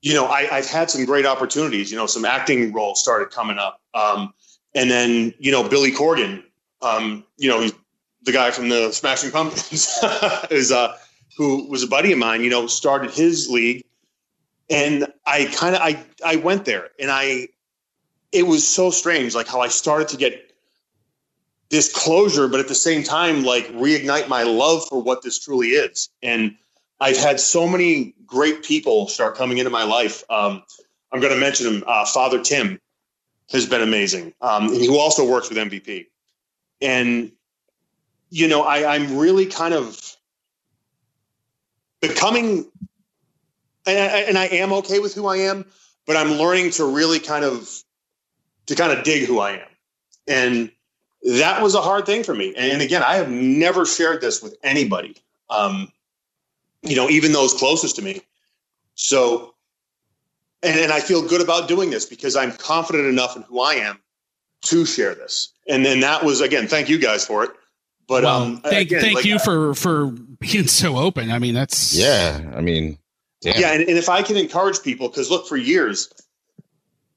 you know, I, have had some great opportunities. You know, some acting roles started coming up, um, and then you know, Billy Corgan, um, you know, he's the guy from the Smashing Pumpkins, is uh, who was a buddy of mine. You know, started his league and I kind of I I went there and I it was so strange like how I started to get this closure but at the same time like reignite my love for what this truly is. And I've had so many great people start coming into my life. Um, I'm going to mention him uh, Father Tim has been amazing. Um, who also works with MVP and you know I, I'm really kind of becoming and I, and I am okay with who I am, but I'm learning to really kind of to kind of dig who I am, and that was a hard thing for me. And again, I have never shared this with anybody, um, you know, even those closest to me. So, and, and I feel good about doing this because I'm confident enough in who I am to share this. And then that was again, thank you guys for it. But well, um, thank again, thank like, you for for being so open. I mean, that's yeah. I mean, Damn. Yeah, and, and if I can encourage people, because look, for years,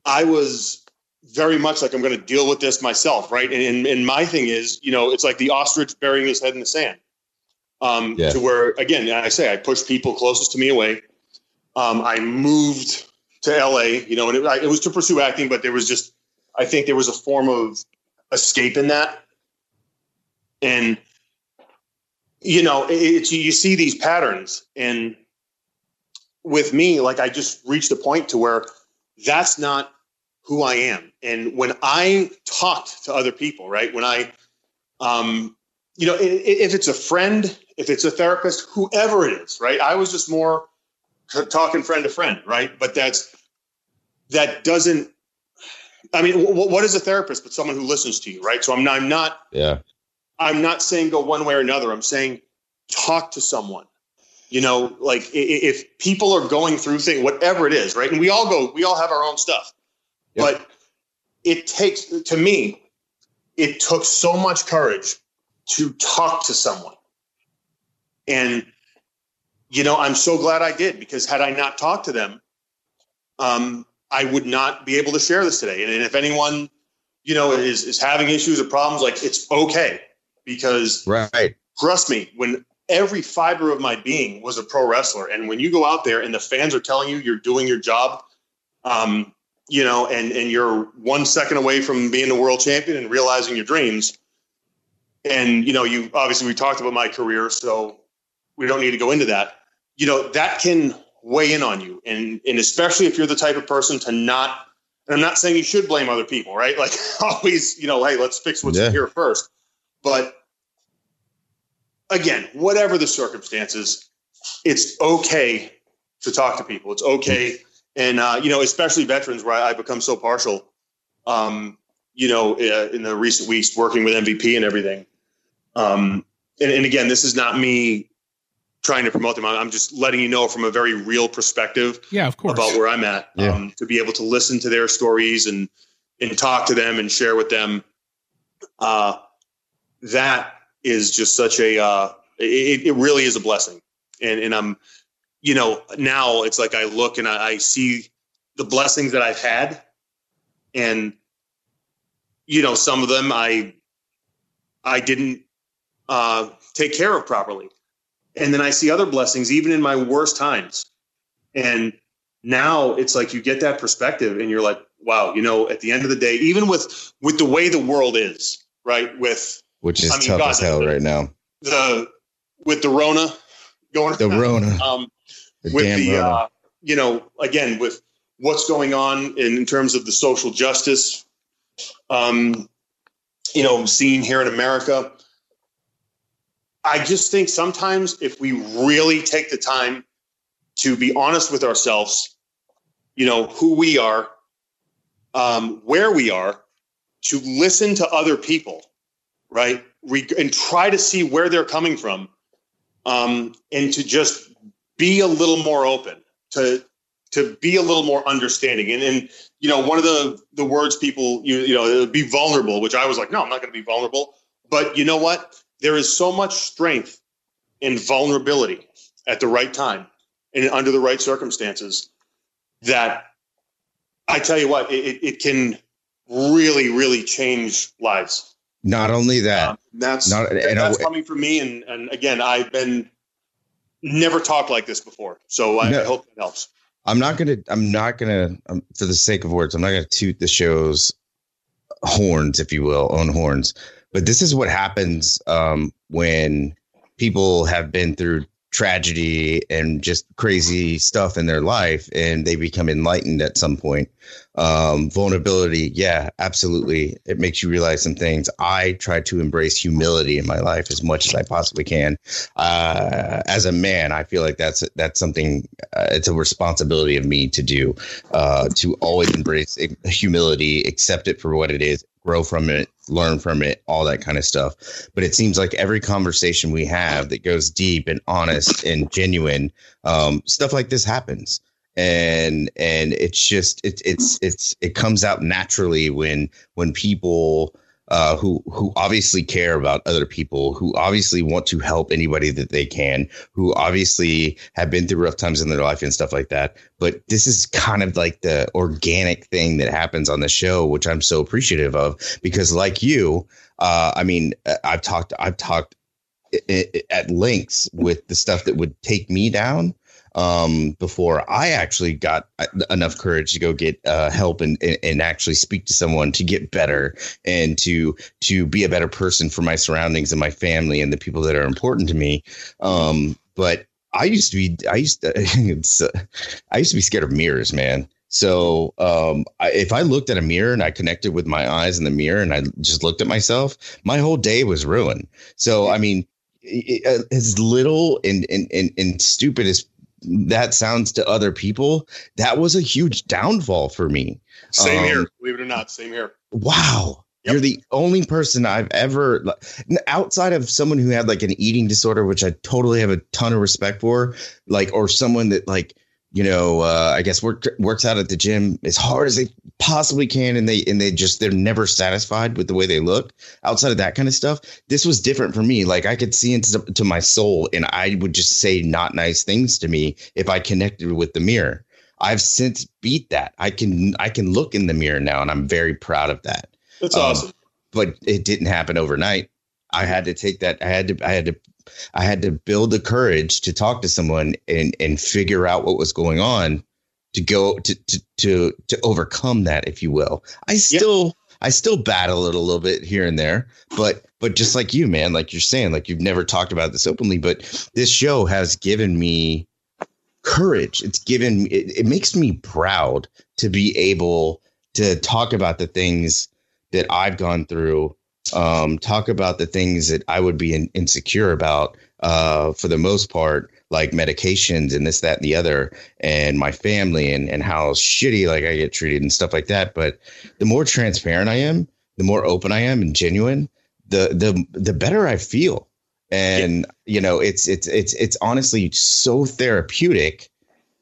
I was very much like I'm going to deal with this myself, right? And, and, and my thing is, you know, it's like the ostrich burying his head in the sand. Um, yeah. To where again, I say I pushed people closest to me away. Um, I moved to LA, you know, and it, it was to pursue acting, but there was just, I think there was a form of escape in that, and you know, it's you see these patterns, and with me, like I just reached a point to where that's not who I am. And when I talked to other people, right, when I, um, you know, if it's a friend, if it's a therapist, whoever it is, right, I was just more talking friend to friend, right? But that's that doesn't. I mean, what is a therapist but someone who listens to you, right? So I'm not, I'm not. Yeah. I'm not saying go one way or another. I'm saying talk to someone you know like if people are going through things whatever it is right? And we all go we all have our own stuff. But it takes to me it took so much courage to talk to someone. And you know i'm so glad i did because had i not talked to them um, i would not be able to share this today. And if anyone you know is is having issues or problems like it's okay. Because right. trust me when every fiber of my being was a pro wrestler. And when you go out there and the fans are telling you you're doing your job, um, you know, and and you're one second away from being the world champion and realizing your dreams. And you know, you obviously we talked about my career, so we don't need to go into that. You know, that can weigh in on you, and and especially if you're the type of person to not. And I'm not saying you should blame other people, right? Like always, you know, hey, let's fix what's yeah. here first. But again, whatever the circumstances, it's okay to talk to people. It's okay. And, uh, you know, especially veterans where I, I become so partial, um, you know, uh, in the recent weeks working with MVP and everything. Um, and, and, again, this is not me trying to promote them. I'm just letting you know from a very real perspective. Yeah, of course. About where I'm at. Yeah. Um, to be able to listen to their stories and and talk to them and share with them. Uh, that is just such a uh, it, it really is a blessing. And and i'm you know now it's like i look and I, I see the blessings that i've had. And you know some of them i i didn't uh, take care of properly. And then i see other blessings even in my worst times. And now it's like you get that perspective and you're like wow you know at the end of the day even with with the way the world is right with which is I mean, tough God, as hell the, right now. The with the Rona going the Rona, um, the with the Rona. Uh, you know again with what's going on in, in terms of the social justice, um, you know, scene here in America. I just think sometimes if we really take the time to be honest with ourselves, you know, who we are, um, where we are, to listen to other people, right? And try to see where they're coming from, um, and to just be a little more open, to to be a little more understanding. And, and you know, one of the the words people you you know be vulnerable, which I was like, no, I'm not going to be vulnerable. But you know what? There is so much strength in vulnerability at the right time and under the right circumstances that I tell you what, it, it can really, really change lives. Not only that, um, that's not, and that's I, coming from me. And, and again, I've been never talked like this before, so I, no, I hope that helps. I'm not gonna. I'm not gonna. Um, for the sake of words, I'm not gonna toot the show's horns, if you will, own horns. But this is what happens um, when people have been through tragedy and just crazy stuff in their life and they become enlightened at some point um, vulnerability yeah absolutely it makes you realize some things i try to embrace humility in my life as much as i possibly can uh, as a man i feel like that's that's something uh, it's a responsibility of me to do uh, to always embrace humility accept it for what it is grow from it, learn from it, all that kind of stuff. But it seems like every conversation we have that goes deep and honest and genuine, um, stuff like this happens. And and it's just it's it's it's it comes out naturally when when people uh, who who obviously care about other people, who obviously want to help anybody that they can, who obviously have been through rough times in their life and stuff like that. But this is kind of like the organic thing that happens on the show, which I'm so appreciative of because, like you, uh, I mean, uh, I've talked, I've talked at lengths with the stuff that would take me down um, before I actually got enough courage to go get uh, help and, and actually speak to someone to get better and to to be a better person for my surroundings and my family and the people that are important to me. Um, but I used to be I used to uh, I used to be scared of mirrors, man. So um, I, if I looked at a mirror and I connected with my eyes in the mirror and I just looked at myself, my whole day was ruined. So I mean, as little and, and, and, and stupid as that sounds to other people, that was a huge downfall for me. Same um, here, believe it or not, same here. Wow. Yep. You're the only person I've ever, outside of someone who had like an eating disorder, which I totally have a ton of respect for, like, or someone that like you know, uh, I guess work, works out at the gym as hard as they possibly can, and they and they just they're never satisfied with the way they look. Outside of that kind of stuff, this was different for me. Like I could see into to my soul, and I would just say not nice things to me if I connected with the mirror. I've since beat that. I can I can look in the mirror now, and I'm very proud of that. That's um, awesome. But it didn't happen overnight. I had to take that. I had to. I had to I had to build the courage to talk to someone and and figure out what was going on to go to to to, to overcome that, if you will. I still yep. I still battle it a little bit here and there, but but just like you, man, like you're saying, like you've never talked about this openly, but this show has given me courage. It's given it, it makes me proud to be able to talk about the things that I've gone through um, talk about the things that I would be in, insecure about uh, for the most part, like medications and this, that, and the other, and my family and, and how shitty like I get treated and stuff like that. But the more transparent I am, the more open I am and genuine, the the the better I feel. And yeah. you know, it's it's it's it's honestly so therapeutic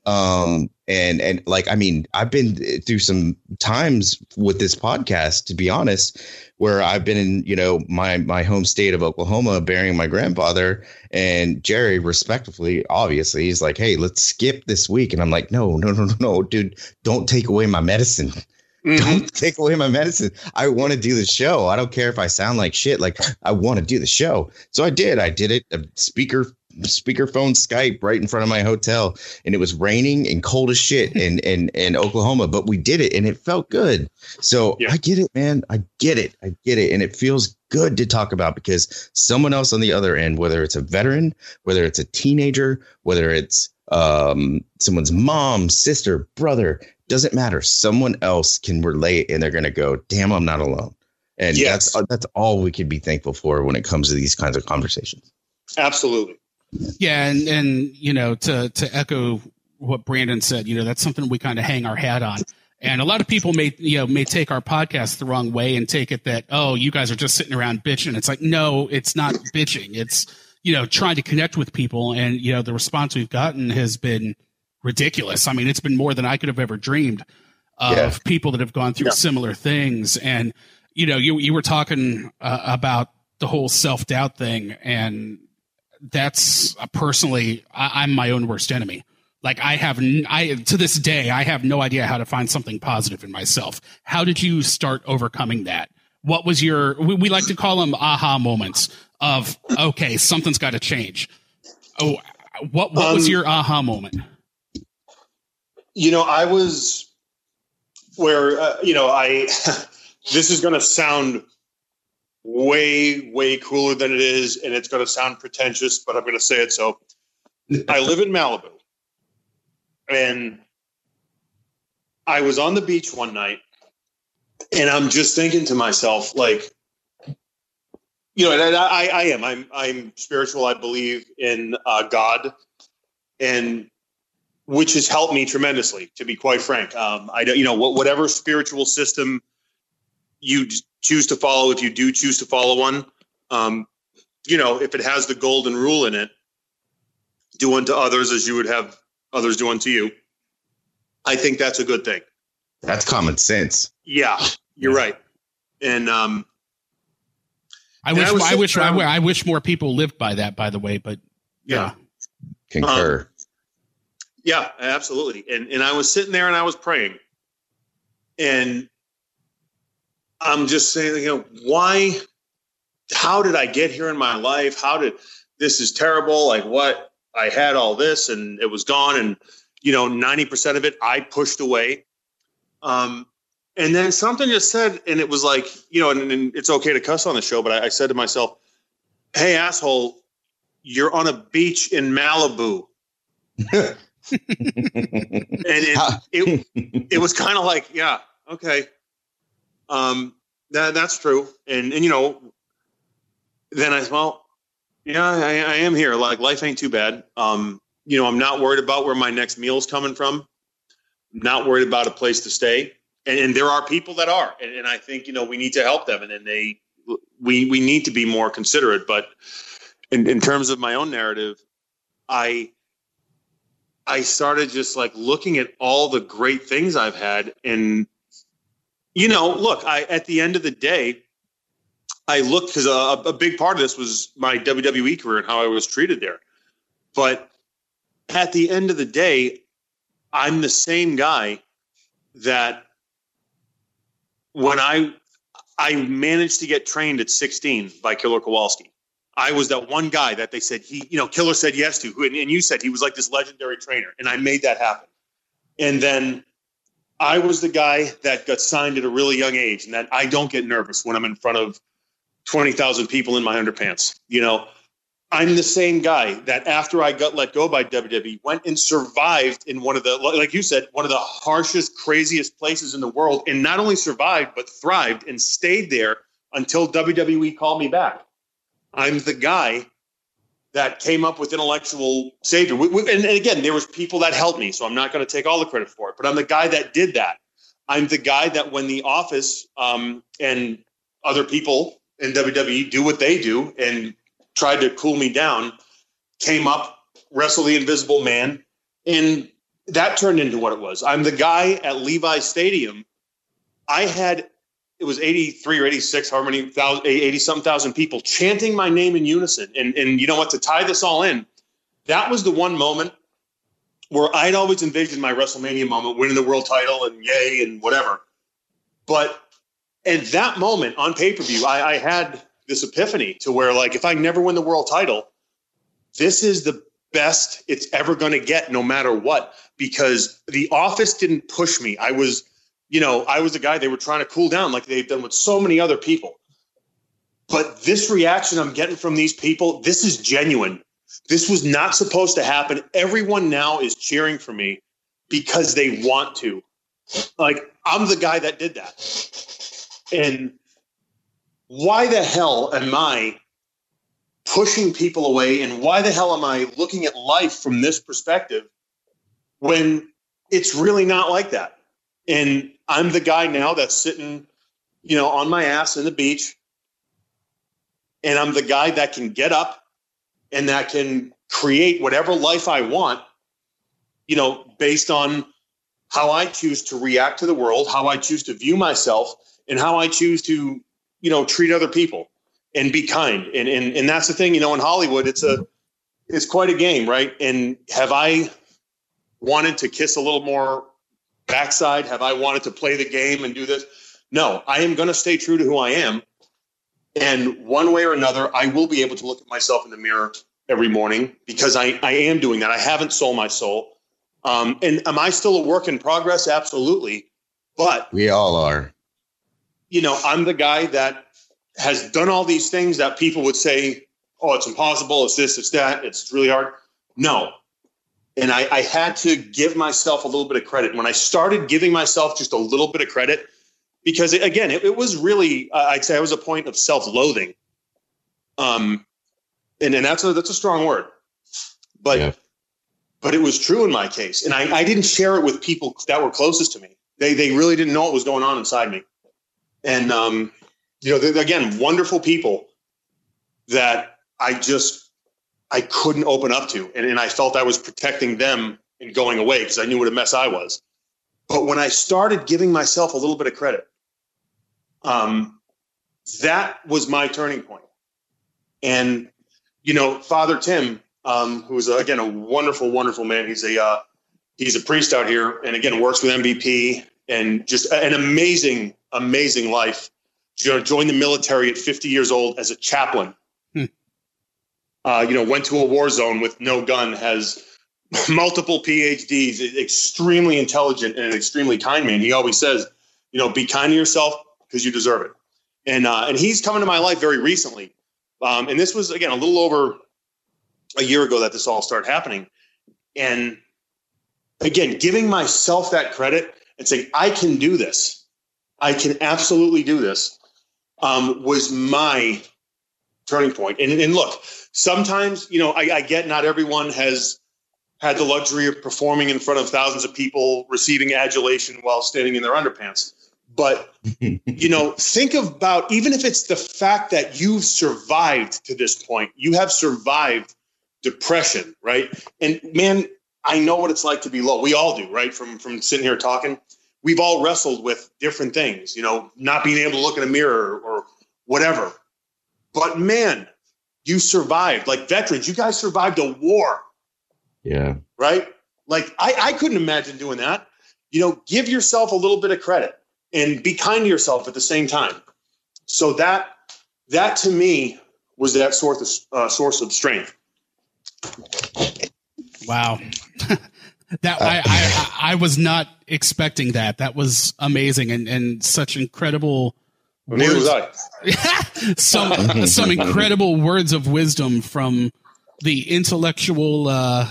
um and and like i mean i've been through some times with this podcast to be honest where i've been in you know my my home state of oklahoma burying my grandfather. And jerry respectfully obviously he's like hey let's skip this week. And i'm like no no no no no dude don't take away my medicine. Mm-hmm. don't take away my medicine. I want to do the show. I don't care if i sound like shit. Like i want to do the show. So i did. I did it. A speaker speakerphone Skype right in front of my hotel, and it was raining and cold as shit in in in Oklahoma, but we did it and it felt good. So yeah. I get it, man. I get it. I get it, and it feels good to talk about because someone else on the other end, whether it's a veteran, whether it's a teenager, whether it's um, someone's mom, sister, brother, doesn't matter. Someone else can relate, and they're gonna go, "Damn, I'm not alone." And yes. that's that's all we can be thankful for when it comes to these kinds of conversations. Absolutely. Yeah, and and you know to to echo what Brandon said, you know that's something we kind of hang our hat on. And a lot of people may you know may take our podcast the wrong way and take it that oh you guys are just sitting around bitching. It's like no, it's not bitching. It's you know trying to connect with people, and you know the response we've gotten has been ridiculous. I mean, it's been more than I could have ever dreamed of yeah. people that have gone through yeah. similar things. And you know, you you were talking uh, about the whole self doubt thing, and that's uh, personally, I, I'm my own worst enemy. Like I have, I to this day, I have no idea how to find something positive in myself. How did you start overcoming that? What was your? We, we like to call them aha moments of okay, something's got to change. Oh, what what um, was your aha moment? You know, I was where uh, you know I. this is going to sound way way cooler than it is, and it's going to sound pretentious, but I'm going to say it. So, I live in Malibu and I was on the beach one night and I'm just thinking to myself, like, you know, and I, I am, I'm, I'm spiritual. I believe in uh, God and which has helped me tremendously, to be quite frank. Um, I don't, you know, whatever spiritual system you choose to follow, if you do choose to follow one, um, you know, if it has the golden rule in it, do unto others as you would have others do unto you. I think that's a good thing. That's common sense. Yeah, you're right. And um, I wish I, I wish I, I, wish more people lived by that. By the way, but yeah, yeah. concur. Um, yeah, absolutely. And and I was sitting there and I was praying, and I'm just saying, you know, why? How did I get here in my life? How did this is terrible? Like what? I had all this and it was gone. And, you know, 90% of it I pushed away. Um, and then something just said, and it was like, you know, and, and it's okay to cuss on the show, but I, I said to myself, hey, asshole, you're on a beach in Malibu. and it, it, it was kind of like, yeah, okay. Um, that, that's true. And, and, you know, then I, well, yeah, I, I, am here. Like life ain't too bad. Um, you know, I'm not worried about where my next meal is coming from. I'm not worried about a place to stay. And, and there are people that are, and, and, I think you know we need to help them, and, and they we we need to be more considerate. But in, in terms of my own narrative, I I started just like looking at all the great things I've had, and you know, look, I at the end of the day, I look because a, a big part of this was my WWE career and how I was treated there. But at the end of the day, I'm the same guy that when I I managed to get trained at 16 by Killer Kowalski. I was that one guy that they said he, you know, Killer said yes to, and, and you said he was like this legendary trainer, and I made that happen. And then I was the guy that got signed at a really young age, and that I don't get nervous when I'm in front of 20,000 people in my underpants. You know, I'm the same guy that after I got let go by WWE went and survived in one of the, like you said, one of the harshest, craziest places in the world, and not only survived but thrived and stayed there until WWE called me back. I'm the guy that came up with intellectual savior. And again, there was people that helped me, so I'm not going to take all the credit for it. But I'm the guy that did that. I'm the guy that when the office um, and other people in WWE do what they do and tried to cool me down, came up, wrestled the Invisible Man, and that turned into what it was. I'm the guy at Levi Stadium. I had it was 83 or 86, how many thousand, 80 something thousand people chanting my name in unison. And and you know what? To tie this all in, that was the one moment where I'd always envisioned my WrestleMania moment, winning the world title and yay and whatever. But and that moment on pay per view, I, I had this epiphany to where, like, if I never win the world title, this is the best it's ever going to get, no matter what, because the office didn't push me. I was, you know, I was the guy they were trying to cool down, like they've done with so many other people. But this reaction I'm getting from these people, this is genuine. This was not supposed to happen. Everyone now is cheering for me because they want to. Like, I'm the guy that did that. And why the hell am I pushing people away. And why the hell am I looking at life from this perspective when it's really not like that? And I'm the guy now that's sitting, you know, on my ass in the beach. And I'm the guy that can get up and that can create whatever life I want, you know, based on how I choose to react to the world, how I choose to view myself, and how I choose to, you know, treat other people and be kind. And and and that's the thing, you know, in Hollywood, it's a it's quite a game, right? And have I wanted to kiss a little more backside? Have I wanted to play the game and do this? No, I am going to stay true to who I am. And one way or another, I will be able to look at myself in the mirror every morning because I, I am doing that. I haven't sold my soul. Um, and am I still a work in progress? Absolutely. But we all are. You know, I'm the guy that has done all these things that people would say, oh, it's impossible, it's this, it's that, it's really hard. No. And I, I had to give myself a little bit of credit. When I started giving myself just a little bit of credit, because it, again, it, it, was really, uh, I'd say I was a point of self loathing. Um, and, and that's a, that's a strong word, but, yeah. but it was true in my case. And I, I didn't share it with people that were closest to me. They, they really didn't know what was going on inside me. And, um, you know, again, wonderful people that I just I couldn't open up to, and, and I felt I was protecting them and going away because I knew what a mess I was. But when I started giving myself a little bit of credit, um, that was my turning point. And you know, Father Tim, um, who is again a wonderful, wonderful man. He's a uh, he's a priest out here, and again works with MVP, and just an amazing, amazing life joined the military at 50 years old as a chaplain. Uh, you know, went to a war zone with no gun, has multiple PhDs, extremely intelligent and an extremely kind man. He always says, you know, be kind to yourself because you deserve it. And uh, and he's come into my life very recently. Um, and this was again a little over a year ago that this all started happening. And again, giving myself that credit and saying, I can do this. I can absolutely do this um, was my turning point. And, and look, sometimes, you know, I, I get not everyone has had the luxury of performing in front of thousands of people, receiving adulation while standing in their underpants. But, you know, think about even if it's the fact that you've survived to this point, you have survived depression, right? And man, I know what it's like to be low. We all do, right? From from sitting here talking we've all wrestled with different things, you know, not being able to look in a mirror or whatever. But man, you survived. Like veterans, you guys survived a war. Yeah. Right? Like I, I couldn't imagine doing that. You know, give yourself a little bit of credit and be kind to yourself at the same time. So that that to me was that source of, uh, source of strength. Wow. That uh, I, I I was not expecting that. That was amazing and and such incredible. Neither was some some incredible words of wisdom from the intellectual. Uh,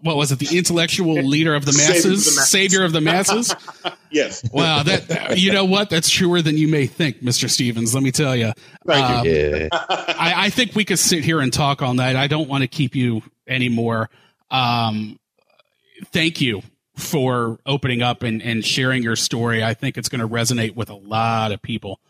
what was it? The intellectual leader of the masses, savior of the masses. yes. Wow. That you know what? That's truer than you may think, Mister Stevens. Let me tell you. Thank um, you. Yeah. I, I think we could sit here and talk all night. I don't want to keep you anymore. Um, thank you for opening up and, and sharing your story. I think it's going to resonate with a lot of people.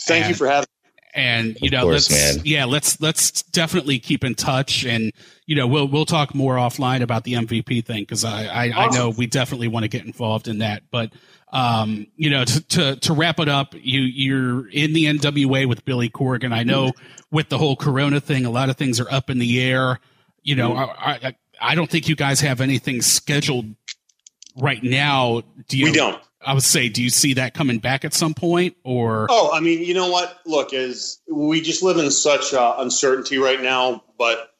Thank and, you for having. And you know, course, let's man. yeah, let's let's definitely keep in touch, and you know, we'll we'll talk more offline about the MVP thing because I I, awesome. I know we definitely want to get involved in that. But um, you know, to, to to wrap it up, you you're in the NWA with Billy Corgan. I know with the whole Corona thing, a lot of things are up in the air. You know, mm-hmm. I, I, I don't think you guys have anything scheduled right now. Do you? We don't. I would say, do you see that coming back at some point, or? Oh, I mean, you know what? Look, as we just live in such uh, uncertainty right now, but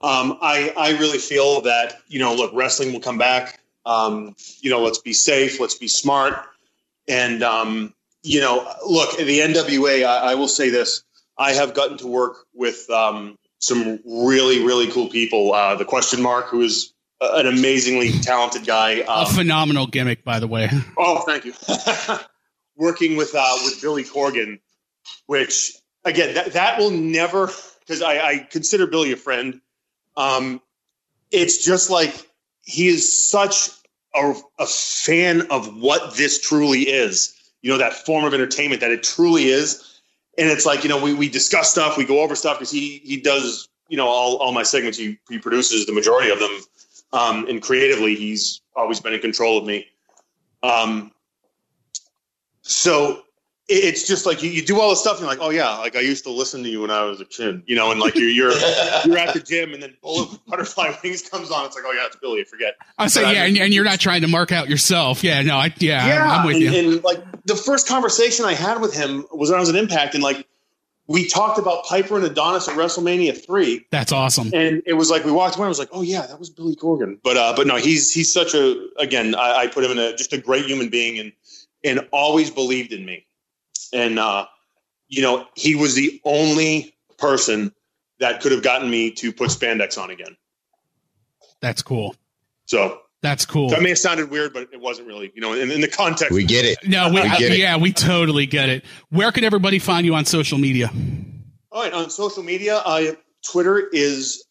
um, I I really feel that you know, look, wrestling will come back. Um, you know, let's be safe, let's be smart, and um, you know, look, the NWA. I, I, will say this: I have gotten to work with um, some really really cool people. Uh, the question mark, who is an amazingly talented guy, um, a phenomenal gimmick, by the way. Oh, thank you. Working with uh, with Billy Corgan, which again that that will never because I, I consider Billy a friend. Um, it's just like he is such a, a fan of what this truly is. You know, that form of entertainment that it truly is. And it's like, you know, we, we discuss stuff, we go over stuff because he he does, you know, all, all my segments, he, he produces the majority of them. Um, and creatively, he's always been in control of me. Um, so it's just like you, you do all the stuff and you're like, oh yeah, like I used to listen to you when I was a kid, you know, and like you're you're you're at the gym and then Bullet Butterfly Wings comes on. It's like, oh yeah, it's Billy. Forget. I say yeah, and, and, you're not trying to mark out yourself. Yeah, no, I yeah, yeah I'm, I'm with and, you. And like the first conversation I had with him was when I was at Impact, and like we talked about Piper and Adonis at WrestleMania three. That's awesome. And it was like we walked away. I was like, oh yeah, that was Billy Corgan. But uh, but no, he's he's such a again. I, I put him in a just a great human being and and always believed in me and uh, you know he was the only person that could have gotten me to put spandex on again. That's cool. So that's cool. That may have sounded weird, but it wasn't really. You know, in, in the context, we get it. No, we, we get yeah, it. we totally get it. Where can everybody find you on social media? All right, on social media, uh, Twitter is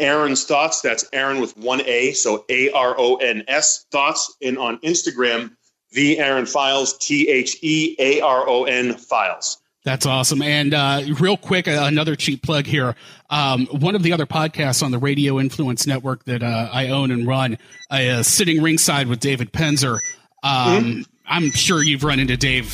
Aron's Thoughts. That's Aron with one A, so A R O N S Thoughts. And on Instagram, the Aaron Files, T H E A R O N Files. That's awesome. And uh, real quick, uh, another cheap plug here. Um, one of the other podcasts on the Radio Influence Network that uh, I own and run, uh, Sitting Ringside with David Penzer. Um, mm-hmm. I'm sure you've run into Dave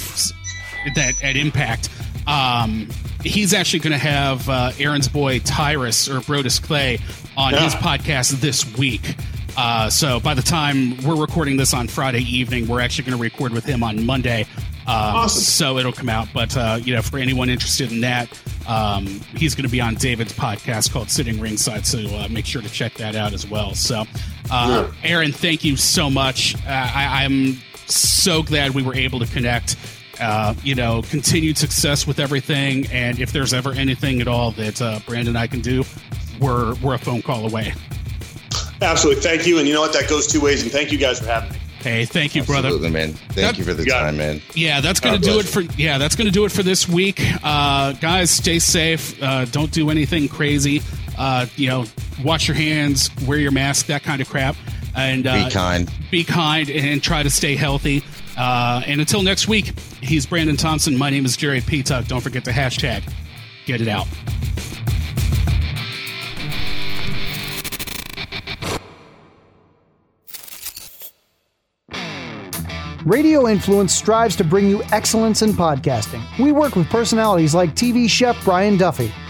that at Impact. Um, he's actually going to have uh, Aron's boy Tyrus or Brodus Clay on yeah. his podcast this week. Uh, so by the time we're recording this on Friday evening, we're actually going to record with him on Monday. Um, awesome. So it'll come out. But, uh, you know, for anyone interested in that, um, he's going to be on David's podcast called Sitting Ringside. So uh, make sure to check that out as well. So, uh, yeah. Aron, thank you so much. Uh, I, am so glad we were able to connect. Uh, you know, continued success with everything. And if there's ever anything at all that uh, Brandon and I can do, we're, we're a phone call away. Absolutely. Thank you. And you know what? That goes two ways. And thank you guys for having me. Hey, thank you, Absolutely, brother. man. Thank that, you for the time, man. Yeah, that's gonna do it for yeah, that's gonna do it for this week. Uh, guys, stay safe. Uh, don't do anything crazy. Uh, you know, wash your hands, wear your mask, that kind of crap, and uh, be kind. Be kind and try to stay healthy. Uh, and until next week, he's Brandon Thompson. My name is Jerry Petuck. Don't forget the hashtag. Get it out. Radio Influence strives to bring you excellence in podcasting. We work with personalities like TV chef Brian Duffy,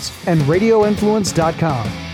Podcasts, and RadioInfluence.com.